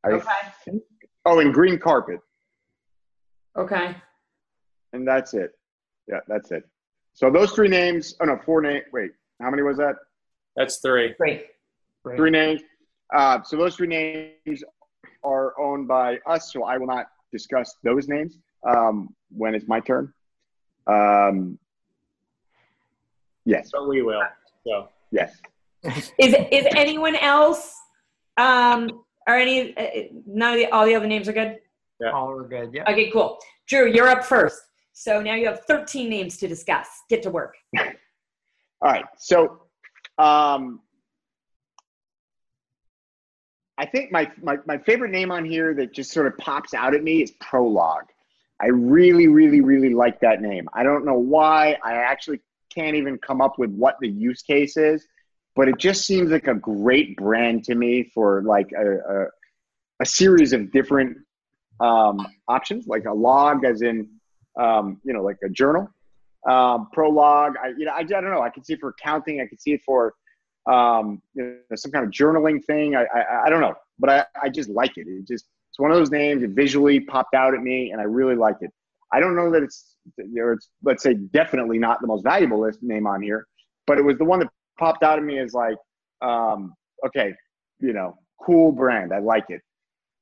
Okay. Oh, and Green Carpet. Okay. And that's it. Yeah, that's it. So those three names, oh no, four names. Wait, how many was that? That's three. Great. Great. Three names. Uh, so those three names are owned by us. So I will not discuss those names um, when it's my turn. Um, yes, But we will. So yes. Is, is anyone else, um, or any, uh, none of the, all the other names are good? Yeah. All are good. Yeah. Okay, cool. Drew, you're up first. So now you have 13 names to discuss. Get to work. All right. So um, I think my, my, my favorite name on here that just sort of pops out at me is Prologue. I really, really, really like that name. I don't know why. I actually can't even come up with what the use case is, but it just seems like a great brand to me for like a, a, a series of different um, options, like a log, as in, um, you know, like a journal. Um, prologue, I, you know, I, I don't know. I can see it for counting. I can see it for um, you know, some kind of journaling thing. I, I, I don't know, but I, I just like it. It just, it's one of those names that visually popped out at me and I really like it. I don't know that it's, know, it's, let's say definitely not the most valuable list name on here, but it was the one that popped out at me as like, um, okay, you know, cool brand. I like it.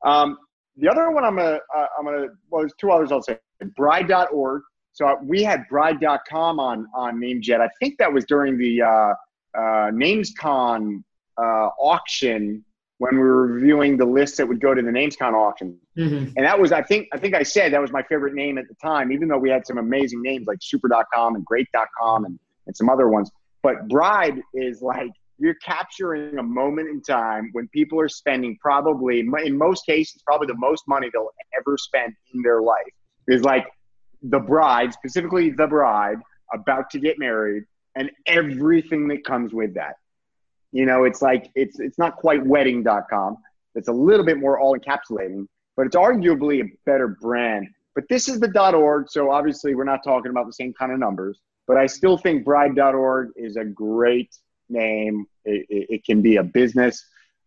Um, the other one I'm gonna, uh, I'm gonna, well, there's two others I'll say. Bride.org. So we had Bride.com on on NameJet. I think that was during the uh, uh, NamesCon uh, auction when we were reviewing the list that would go to the NamesCon auction. Mm-hmm. And that was, I think, I think I said that was my favorite name at the time, even though we had some amazing names like super.com and great.com and, and some other ones. But Bride is like, you're capturing a moment in time when people are spending probably, in most cases, probably the most money they'll ever spend in their life. Is like the bride, specifically the bride, about to get married and everything that comes with that. You know, it's like it's it's not quite wedding.com. It's a little bit more all encapsulating, but it's arguably a better brand. But this is the .org, so obviously we're not talking about the same kind of numbers. But I still think bride.org is a great name. It, it, it can be a business.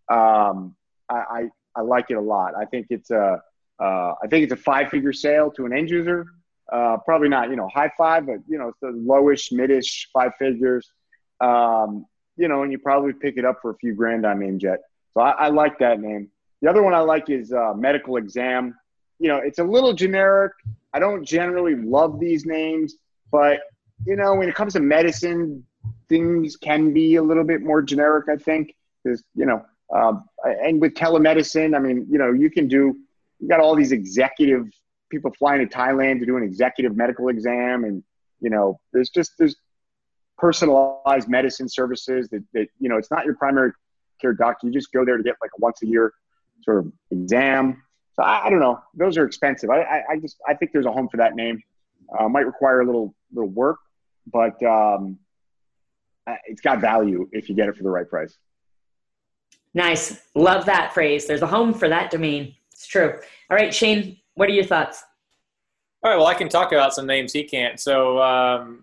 Um, I, I, I like it a lot. I think it's a uh, I think it's a five figure sale to an end user. Uh, probably not, you know, high five, but you know, the lowish, midish five figures. Um, you know, and you probably pick it up for a few grand on Namejet. So I, I like that name. The other one I like is uh, medical exam. You know, it's a little generic. I don't generally love these names, but you know, when it comes to medicine, things can be a little bit more generic. I think because you know, um, and with telemedicine, I mean, you know, you can do. You got all these executive people flying to Thailand to do an executive medical exam, and you know, there's just there's personalized medicine services that, that you know it's not your primary care doctor. You just go there to get like a once a year sort of exam. So I, I don't know. Those are expensive. I, I, I, just I think there's a home for that name. Uh, might require a little little work, but um, it's got value if you get it for the right price. Nice. Love that phrase. There's a home for that domain. It's true. All right, Shane, what are your thoughts? All right. Well, I can talk about some names he can't. So, um,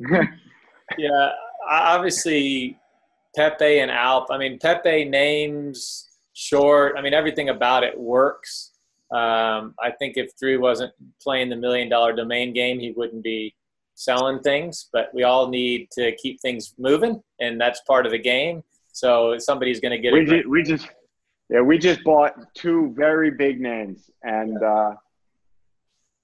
yeah, obviously Pepe and Alp. I mean, Pepe names short. I mean, everything about it works. Um, I think if Drew wasn't playing the million dollar domain game, he wouldn't be selling things. But we all need to keep things moving, and that's part of the game. So somebody's going to get we it. Just, we just, yeah, we just bought two very big names, and uh,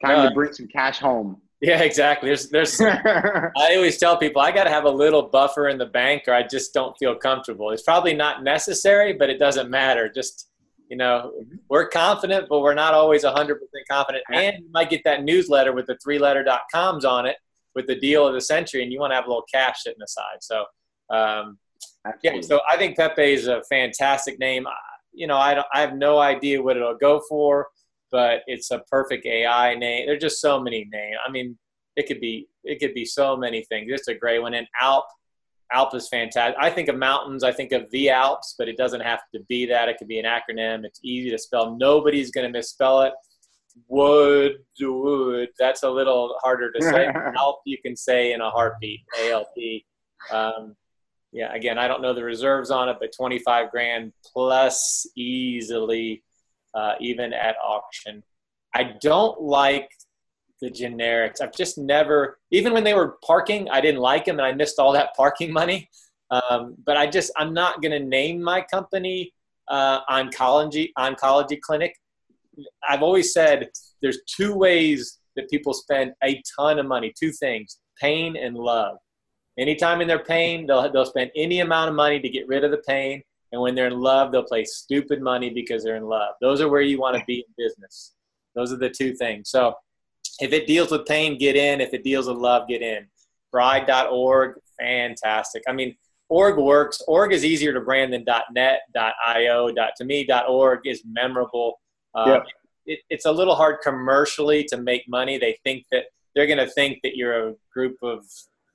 time uh, to bring some cash home. Yeah, exactly. There's, there's. I always tell people I got to have a little buffer in the bank, or I just don't feel comfortable. It's probably not necessary, but it doesn't matter. Just, you know, we're confident, but we're not always 100% confident. And you might get that newsletter with the three-letter dot coms on it with the deal of the century, and you want to have a little cash sitting aside. So, um, yeah. So I think Pepe is a fantastic name. You know, I don't, I have no idea what it'll go for but it's a perfect AI name. There's just so many names. I mean, it could be it could be so many things. It's a great one. And Alp, Alp is fantastic. I think of mountains. I think of the Alps, but it doesn't have to be that. It could be an acronym. It's easy to spell. Nobody's going to misspell it. Wood, wood. That's a little harder to say. Alp, you can say in a heartbeat. ALP. Um, yeah. Again, I don't know the reserves on it, but 25 grand plus easily uh, even at auction. I don't like the generics. I've just never, even when they were parking, I didn't like them and I missed all that parking money. Um, but I just, I'm not going to name my company uh, oncology oncology clinic. I've always said there's two ways that people spend a ton of money. Two things: pain and love. Anytime in their pain, they'll they'll spend any amount of money to get rid of the pain. And when they're in love, they'll play stupid money because they're in love. Those are where you want to be in business. Those are the two things. So if it deals with pain, get in. If it deals with love, get in. Bride.org, fantastic. I mean, org works. Org is easier to brand than .net, .io. To me, .org is memorable. Uh, it, it's a little hard commercially to make money. They think that they're going to think that you're a group of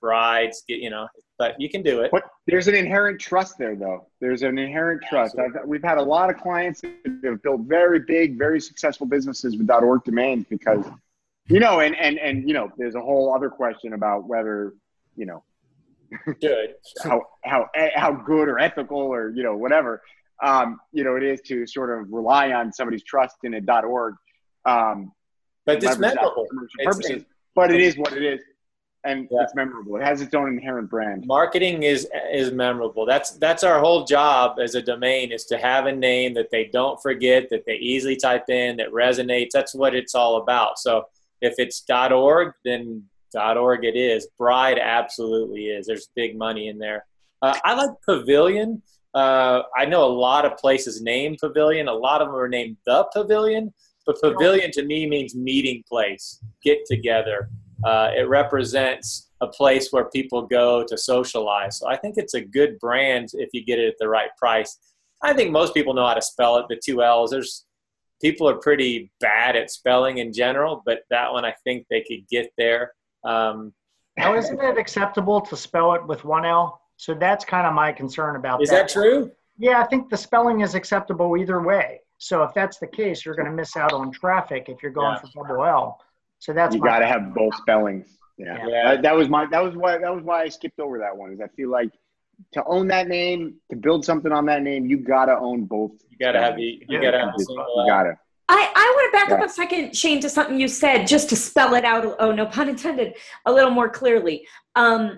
brides, get you know, but you can do it. But there's an inherent trust there, though. There's an inherent trust. we've had a lot of clients that have built very big, very successful businesses with .org domains because, you know, and and and you know, there's a whole other question about whether, you know, good how how how good or ethical or you know whatever, um, you know, it is to sort of rely on somebody's trust in a .org. Um, but it's memorable. Purposes, but it is what it is and yeah. it's memorable. It has its own inherent brand. Marketing is is memorable. That's that's our whole job as a domain is to have a name that they don't forget, that they easily type in, that resonates. That's what it's all about. So if it's .org, then .org it is. Bride absolutely is. There's big money in there. Uh, I like Pavilion. Uh, I know a lot of places named Pavilion. A lot of them are named the Pavilion. But Pavilion to me means meeting place, get together. Uh, it represents a place where people go to socialize. So I think it's a good brand if you get it at the right price. I think most people know how to spell it. The two L's. There's people are pretty bad at spelling in general, but that one I think they could get there. Um, now, isn't it acceptable to spell it with one L? So that's kind of my concern about is that. Is that true? Yeah, I think the spelling is acceptable either way. So if that's the case, you're going to miss out on traffic if you're going yeah. for double L. So that's you got to have both spellings. Yeah, yeah. That, that was my that was why that was why I skipped over that one. Is I feel like to own that name, to build something on that name, you got to own both. You got to have the you got to have the You got to. I, I want to back yeah. up a second, Shane, to something you said, just to spell it out. Oh, no pun intended. A little more clearly. Um,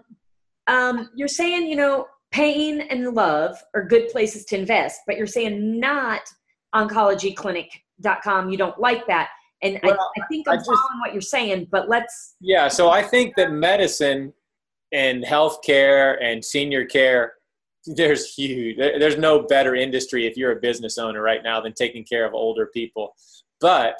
um, you're saying, you know, pain and love are good places to invest, but you're saying not oncologyclinic.com. You don't like that. And well, I, I, think I'm just, following what you're saying, but let's. Yeah, so I think that medicine and healthcare and senior care, there's huge. There's no better industry if you're a business owner right now than taking care of older people. But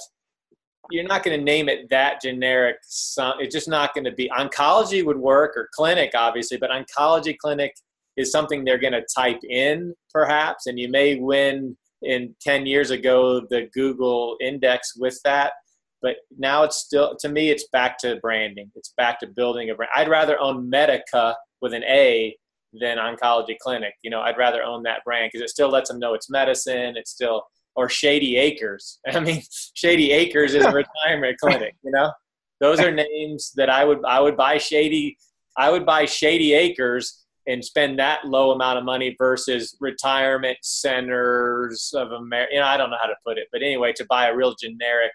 you're not going to name it that generic. It's just not going to be. Oncology would work or clinic, obviously, but oncology clinic is something they're going to type in perhaps, and you may win in 10 years ago the Google index with that. But now it's still, to me, it's back to branding. It's back to building a brand. I'd rather own Medica with an A than Oncology Clinic. You know, I'd rather own that brand because it still lets them know it's medicine. It's still, or Shady Acres. I mean, Shady Acres is a retirement clinic. You know, those are names that I would I would buy Shady. I would buy Shady Acres and spend that low amount of money versus retirement centers of America. You know, I don't know how to put it, but anyway, to buy a real generic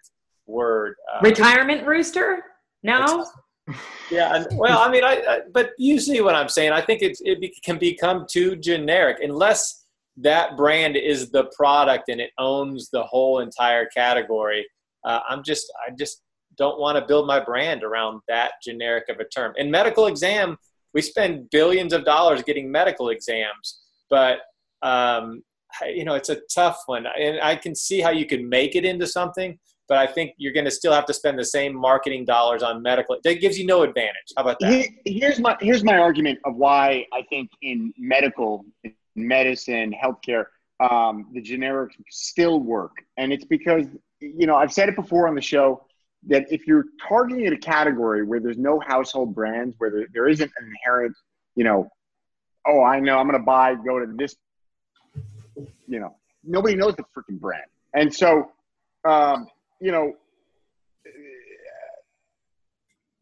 word. Uh, retirement rooster? No. Yeah, well, I mean, I, I, but you see what I'm saying. I think it it be, can become too generic unless that brand is the product and it owns the whole entire category. Uh, I'm just, I just don't want to build my brand around that generic of a term. In medical exam, we spend billions of dollars getting medical exams, but um, you know it's a tough one, and I can see how you can make it into something, but I think you're going to still have to spend the same marketing dollars on medical. That gives you no advantage. How about that? Here's my here's my argument of why I think in medical, medicine, healthcare, um, the generics still work, and it's because you know I've said it before on the show that if you're targeting a category where there's no household brands, where there, there isn't an inherent, you know, oh, I know I'm going to buy, go to this, you know, nobody knows the freaking brand. And so, um, you know,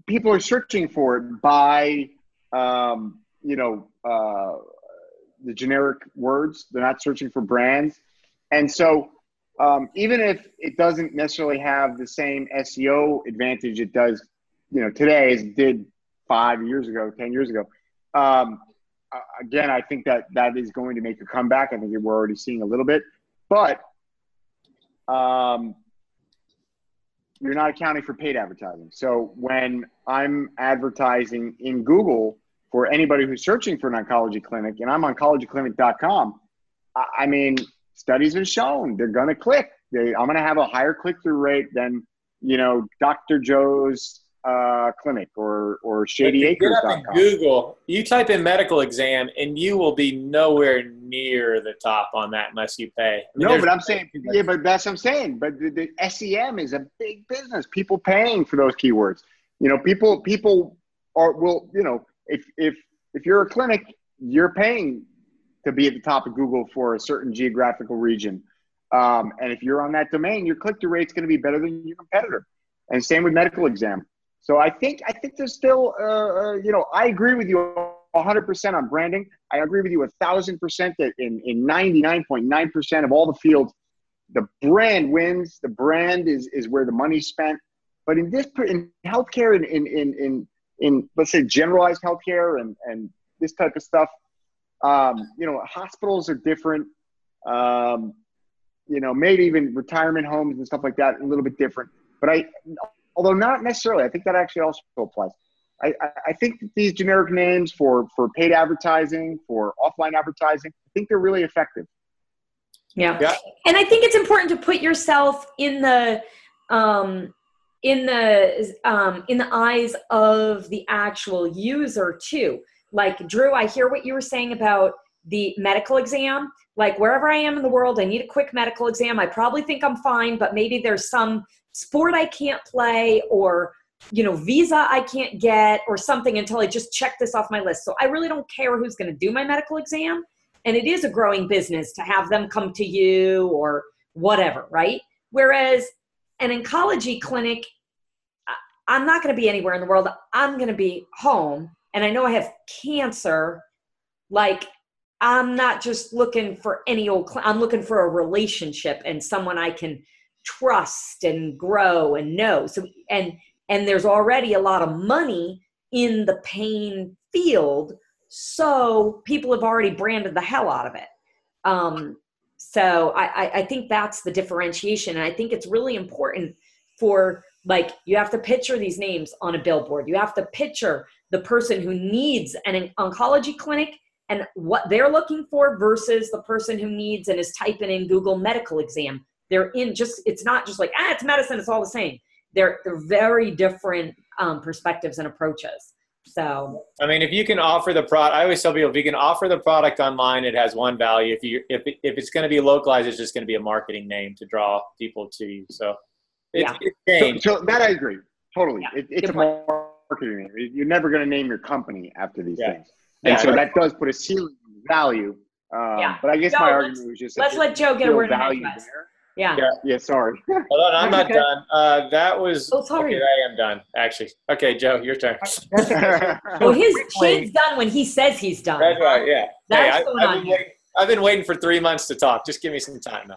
people are searching for it by, um, you know, uh, the generic words. They're not searching for brands. And so, um, even if it doesn't necessarily have the same SEO advantage it does, you know, today as it did five years ago, ten years ago. Um, again, I think that that is going to make a comeback. I think we're already seeing a little bit, but um, you're not accounting for paid advertising. So when I'm advertising in Google for anybody who's searching for an oncology clinic, and I'm oncologyclinic.com, I mean, studies have shown they're going to click. They, I'm going to have a higher click through rate than you know Dr. Joe's uh, clinic or or Shady Acres. Get up in Google. You type in medical exam, and you will be nowhere near the top on that unless you pay. I mean, no, but I'm saying, yeah, but that's what I'm saying. But the, the SEM is a big business. People paying for those keywords. You know, people people are will you know if if if you're a clinic, you're paying to be at the top of Google for a certain geographical region. Um, and if you're on that domain, your click through rate is going to be better than your competitor. And same with medical exam. So I think I think there's still, uh, uh, you know, I agree with you 100% on branding. I agree with you a thousand percent that in in 99.9% of all the fields, the brand wins. The brand is is where the money's spent. But in this in healthcare, in in in in, in let's say generalized healthcare and and this type of stuff, um, you know, hospitals are different. Um, you know, maybe even retirement homes and stuff like that, a little bit different. But I, although not necessarily, I think that actually also applies. I, I think that these generic names for for paid advertising, for offline advertising, I think they're really effective. Yeah. yeah. And I think it's important to put yourself in the um, in the um, in the eyes of the actual user too. Like Drew, I hear what you were saying about the medical exam. Like wherever I am in the world, I need a quick medical exam. I probably think I'm fine, but maybe there's some sport I can't play or you know visa I can't get or something until I just check this off my list. So I really don't care who's going to do my medical exam and it is a growing business to have them come to you or whatever, right? Whereas an oncology clinic, I'm not going to be anywhere in the world. I'm going to be home. And I know I have cancer. Like, I'm not just looking for any old, cl- I'm looking for a relationship and someone I can trust and grow and know. So, and, and there's already a lot of money in the pain field so people have already branded the hell out of it. Um, so I, I think that's the differentiation. And I think it's really important for like you have to picture these names on a billboard. You have to picture the person who needs an oncology clinic and what they're looking for versus the person who needs and is typing in Google medical exam. They're in just it's not just like ah it's medicine. It's all the same. They're they're very different um, perspectives and approaches. So I mean, if you can offer the product, I always tell people if you can offer the product online, it has one value. If you if if it's going to be localized, it's just going to be a marketing name to draw people to you. So yeah, it's so, so, that I agree totally. Yeah. It, it's Good a point. Marketing name. You're never going to name your company after these yeah. things, and yeah, so right. that does put a ceiling value. Um, yeah. But I guess my argument was just let's let Joe get a word in edgewise. Yeah. Yeah. Yeah. Sorry. Hold on. I'm not done. Uh, that was. Oh, sorry. Okay, I am done. Actually. Okay, Joe, your turn. well, his he's done when he says he's done. That's right. Yeah. That's hey, I, I've, been waiting, I've been waiting for three months to talk. Just give me some time now.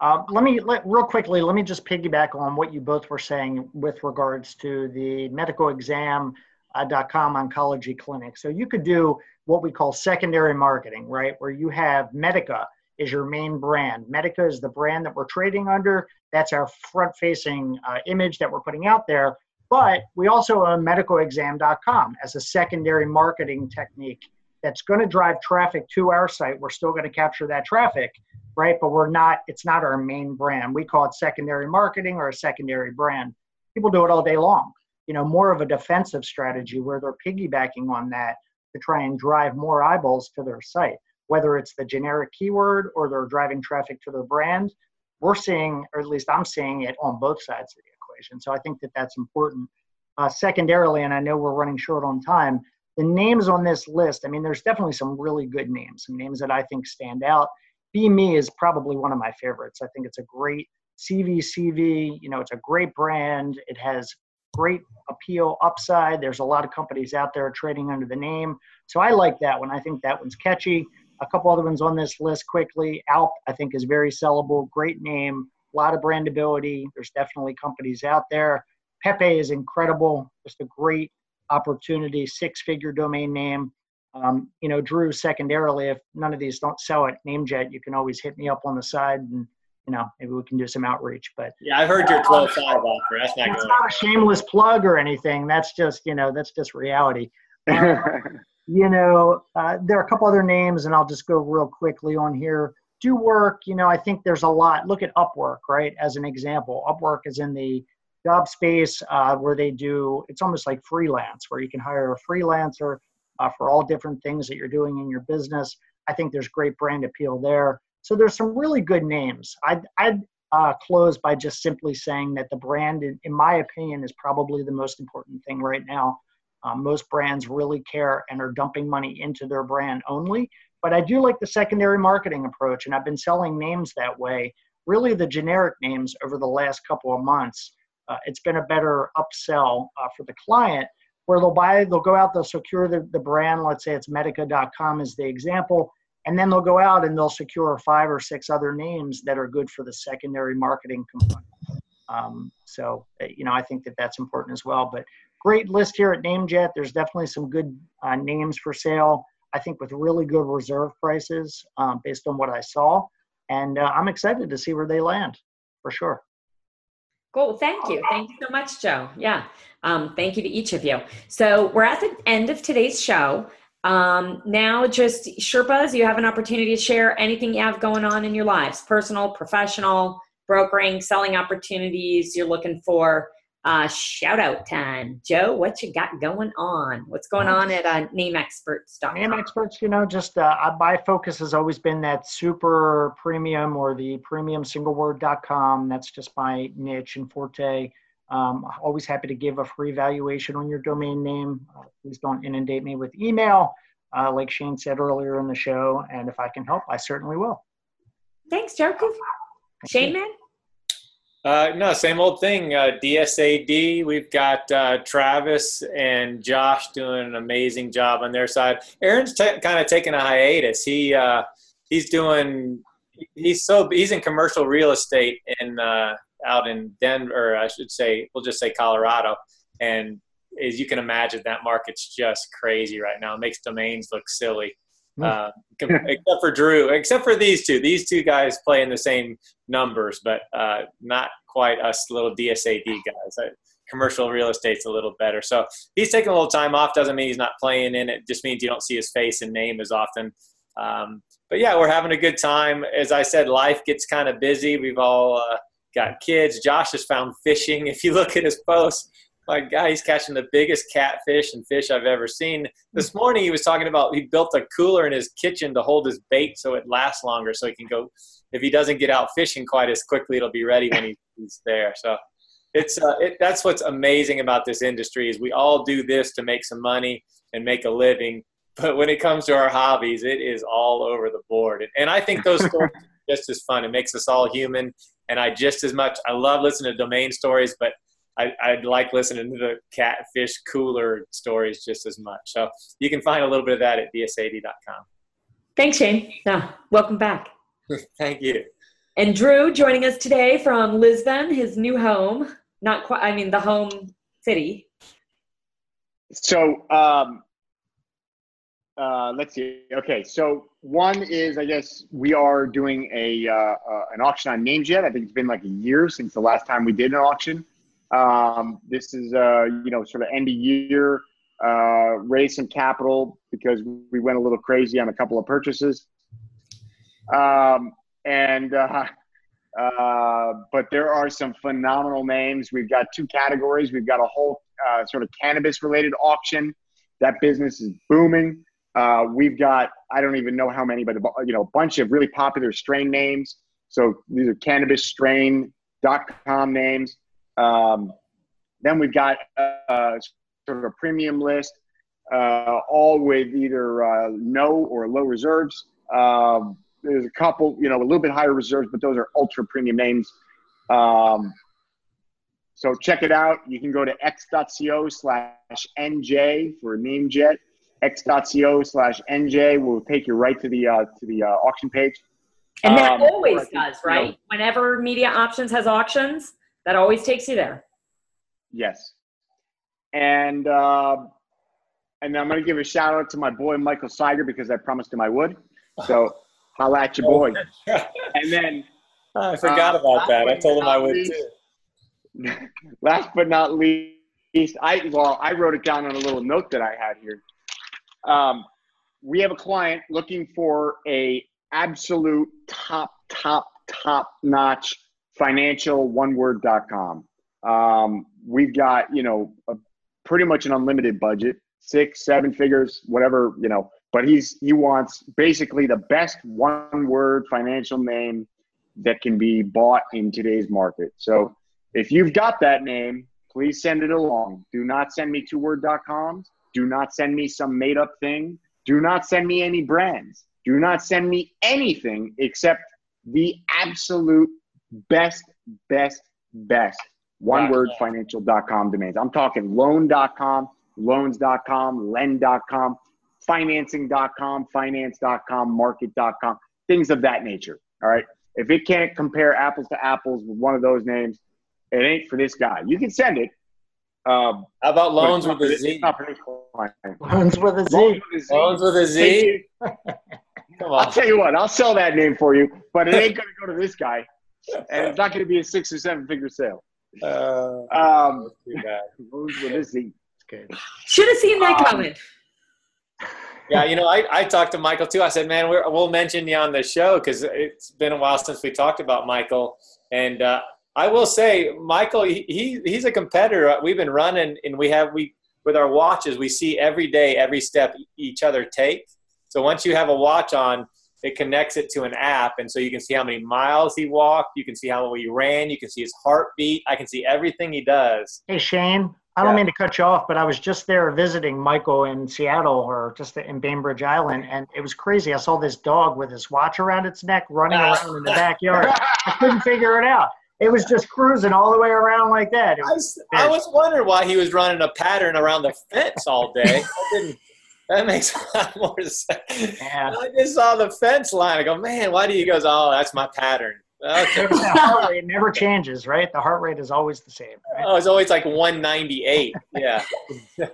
Uh, let me let, real quickly. Let me just piggyback on what you both were saying with regards to the medical exam. Uh, oncology clinic. So you could do what we call secondary marketing, right? Where you have Medica, is your main brand. Medica is the brand that we're trading under. That's our front facing uh, image that we're putting out there. But we also own medicalexam.com as a secondary marketing technique that's going to drive traffic to our site. We're still going to capture that traffic, right? But we're not, it's not our main brand. We call it secondary marketing or a secondary brand. People do it all day long. You know, more of a defensive strategy where they're piggybacking on that to try and drive more eyeballs to their site whether it's the generic keyword or they're driving traffic to their brand. We're seeing, or at least I'm seeing it on both sides of the equation. So I think that that's important. Uh, secondarily, and I know we're running short on time, the names on this list, I mean, there's definitely some really good names, some names that I think stand out. Be Me is probably one of my favorites. I think it's a great CVCV, you know, it's a great brand. It has great appeal upside. There's a lot of companies out there trading under the name. So I like that one. I think that one's catchy. A couple other ones on this list quickly. Alp, I think, is very sellable. Great name, a lot of brandability. There's definitely companies out there. Pepe is incredible. Just a great opportunity, six figure domain name. Um, you know, Drew, secondarily, if none of these don't sell at NameJet, you can always hit me up on the side and, you know, maybe we can do some outreach. But yeah, I heard your 12 5 offer. That's not, that's not a shameless plug or anything. That's just, you know, that's just reality. Uh, you know, uh, there are a couple other names, and I'll just go real quickly on here. Do work, you know, I think there's a lot. Look at Upwork, right, as an example. Upwork is in the job space uh, where they do, it's almost like freelance, where you can hire a freelancer uh, for all different things that you're doing in your business. I think there's great brand appeal there. So there's some really good names. I'd, I'd uh, close by just simply saying that the brand, in, in my opinion, is probably the most important thing right now um, most brands really care and are dumping money into their brand only. But I do like the secondary marketing approach, and I've been selling names that way. Really, the generic names over the last couple of months, uh, it's been a better upsell uh, for the client where they'll buy, they'll go out, they'll secure the, the brand. Let's say it's medica.com is the example. And then they'll go out and they'll secure five or six other names that are good for the secondary marketing component. Um, so, uh, you know, I think that that's important as well. But great list here at NameJet. There's definitely some good uh, names for sale. I think with really good reserve prices um, based on what I saw. And uh, I'm excited to see where they land for sure. Cool. Thank you. Thank you so much, Joe. Yeah. Um, thank you to each of you. So we're at the end of today's show. Um, now, just Sherpas, you have an opportunity to share anything you have going on in your lives personal, professional, brokering, selling opportunities you're looking for. Uh, shout out time. Joe, what you got going on? What's going on at uh, NameExperts.com? Name Experts, you know, just uh, my focus has always been that super premium or the premium single word.com. That's just my niche and forte. Um, always happy to give a free valuation on your domain name. Uh, please don't inundate me with email, uh, like Shane said earlier in the show. And if I can help, I certainly will. Thanks, Joe. Shane, man? Uh, no, same old thing. Uh, DSAD, we've got uh, Travis and Josh doing an amazing job on their side. Aaron's t- kind of taking a hiatus. He uh, he's doing he's so he's in commercial real estate in uh, out in Denver, I should say, we'll just say Colorado. And as you can imagine, that market's just crazy right now. It makes domains look silly. Uh, except for Drew, except for these two. These two guys play in the same numbers, but uh, not quite us little DSAD guys. Uh, commercial real estate's a little better. So he's taking a little time off. Doesn't mean he's not playing in it. Just means you don't see his face and name as often. Um, but yeah, we're having a good time. As I said, life gets kind of busy. We've all uh, got kids. Josh has found fishing. If you look at his posts, my guy, he's catching the biggest catfish and fish I've ever seen. This morning he was talking about he built a cooler in his kitchen to hold his bait so it lasts longer, so he can go. If he doesn't get out fishing quite as quickly, it'll be ready when he's there. So it's uh, it, that's what's amazing about this industry is we all do this to make some money and make a living. But when it comes to our hobbies, it is all over the board. And I think those stories are just as fun. It makes us all human and I just as much I love listening to domain stories, but I, I like listening to the catfish cooler stories just as much. So you can find a little bit of that at dsad.com. Thanks, Shane. Yeah, welcome back. Thank you. And Drew joining us today from Lisbon, his new home. Not quite, I mean, the home city. So um, uh, let's see. Okay, so one is I guess we are doing a uh, uh, an auction on NameJet. I think it's been like a year since the last time we did an auction. Um, this is uh, you know sort of end of year, uh, raise some capital because we went a little crazy on a couple of purchases. Um, and uh, uh, but there are some phenomenal names. We've got two categories. We've got a whole uh, sort of cannabis related auction. That business is booming. Uh, we've got I don't even know how many, but you know, a bunch of really popular strain names. So these are cannabisstrain.com names. Um, then we've got uh, sort of a premium list, uh, all with either uh, no or low reserves. Um, there's a couple, you know, a little bit higher reserves, but those are ultra premium names. Um, so check it out. You can go to x.co slash NJ for NameJet x.co slash nj will take you right to the uh, to the uh, auction page. And that um, always does, right? You know, Whenever Media Options has auctions, that always takes you there. Yes, and uh, and I'm going to give a shout out to my boy Michael Cyger because I promised him I would. So holla at your boy. and then I forgot uh, about that. I told him I would least, too. Last but not least, I well I wrote it down on a little note that I had here. Um, we have a client looking for a absolute top, top, top notch financial one word.com. Um, we've got, you know, a, pretty much an unlimited budget, six, seven figures, whatever, you know, but he's, he wants basically the best one word financial name that can be bought in today's market. So if you've got that name, please send it along. Do not send me two word.com. Do not send me some made up thing. Do not send me any brands. Do not send me anything except the absolute best, best, best one wow. word financial.com domains. I'm talking loan.com, loans.com, lend.com, financing.com, finance.com, market.com, things of that nature. All right. If it can't compare apples to apples with one of those names, it ain't for this guy. You can send it, um, How about loans with a Z? Loans with a Z. Loans with a Z. Come on. I'll tell you what, I'll sell that name for you, but it ain't going to go to this guy, and it's not going to be a six or seven figure sale. Uh, Um, too bad. what is he? Good. Should have seen that Um, coming. Yeah, you know, I, I talked to Michael too. I said, man, we're, we'll mention you on the show because it's been a while since we talked about Michael. And uh, I will say, Michael, he, he he's a competitor. We've been running, and we have we with our watches, we see every day, every step each other take. So once you have a watch on, it connects it to an app, and so you can see how many miles he walked. You can see how long he ran. You can see his heartbeat. I can see everything he does. Hey Shane, I don't Yeah. mean to cut you off, but I was just there visiting Michael in Seattle or just in Bainbridge Island, and it was crazy. I saw this dog with his watch around its neck running around in the backyard. I couldn't figure it out. It was just cruising all the way around like that. It I, was- was wondering why he was running a pattern around the fence all day. That, didn't, that makes a lot more sense. Yeah. I just saw the fence line. I go, man, why do you? He goes, oh, that's my pattern. Okay. the heart rate never changes, right? The heart rate is always the same. Right? Oh, it's always like 198. Yeah.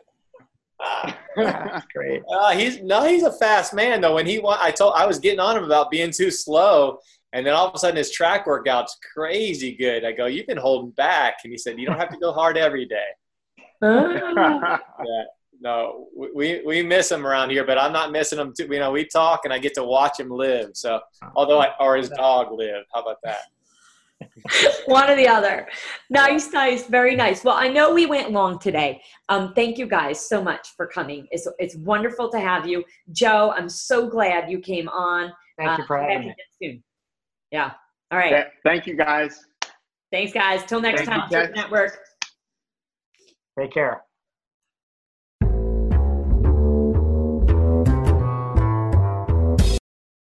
Ah. Great. Uh, he's no, he's a fast man though. When he wa- I told I was getting on him about being too slow, and then all of a sudden his track workout's crazy good. I go, you've been holding back, and he said, you don't have to go hard every day. Ah. No, we we miss him around here, but I'm not missing him too. You know, we talk and I get to watch him live. So, although I or his dog live. How about that? One or the other. Nice, nice, very nice. Well, I know we went long today. Um, thank you guys so much for coming. It's it's wonderful to have you, Joe. I'm so glad you came on. Thank you Uh, for come having me. Soon. Yeah. All right. Th- Thank you guys. Thanks, guys. Till next Thank time. you, Network. Take care.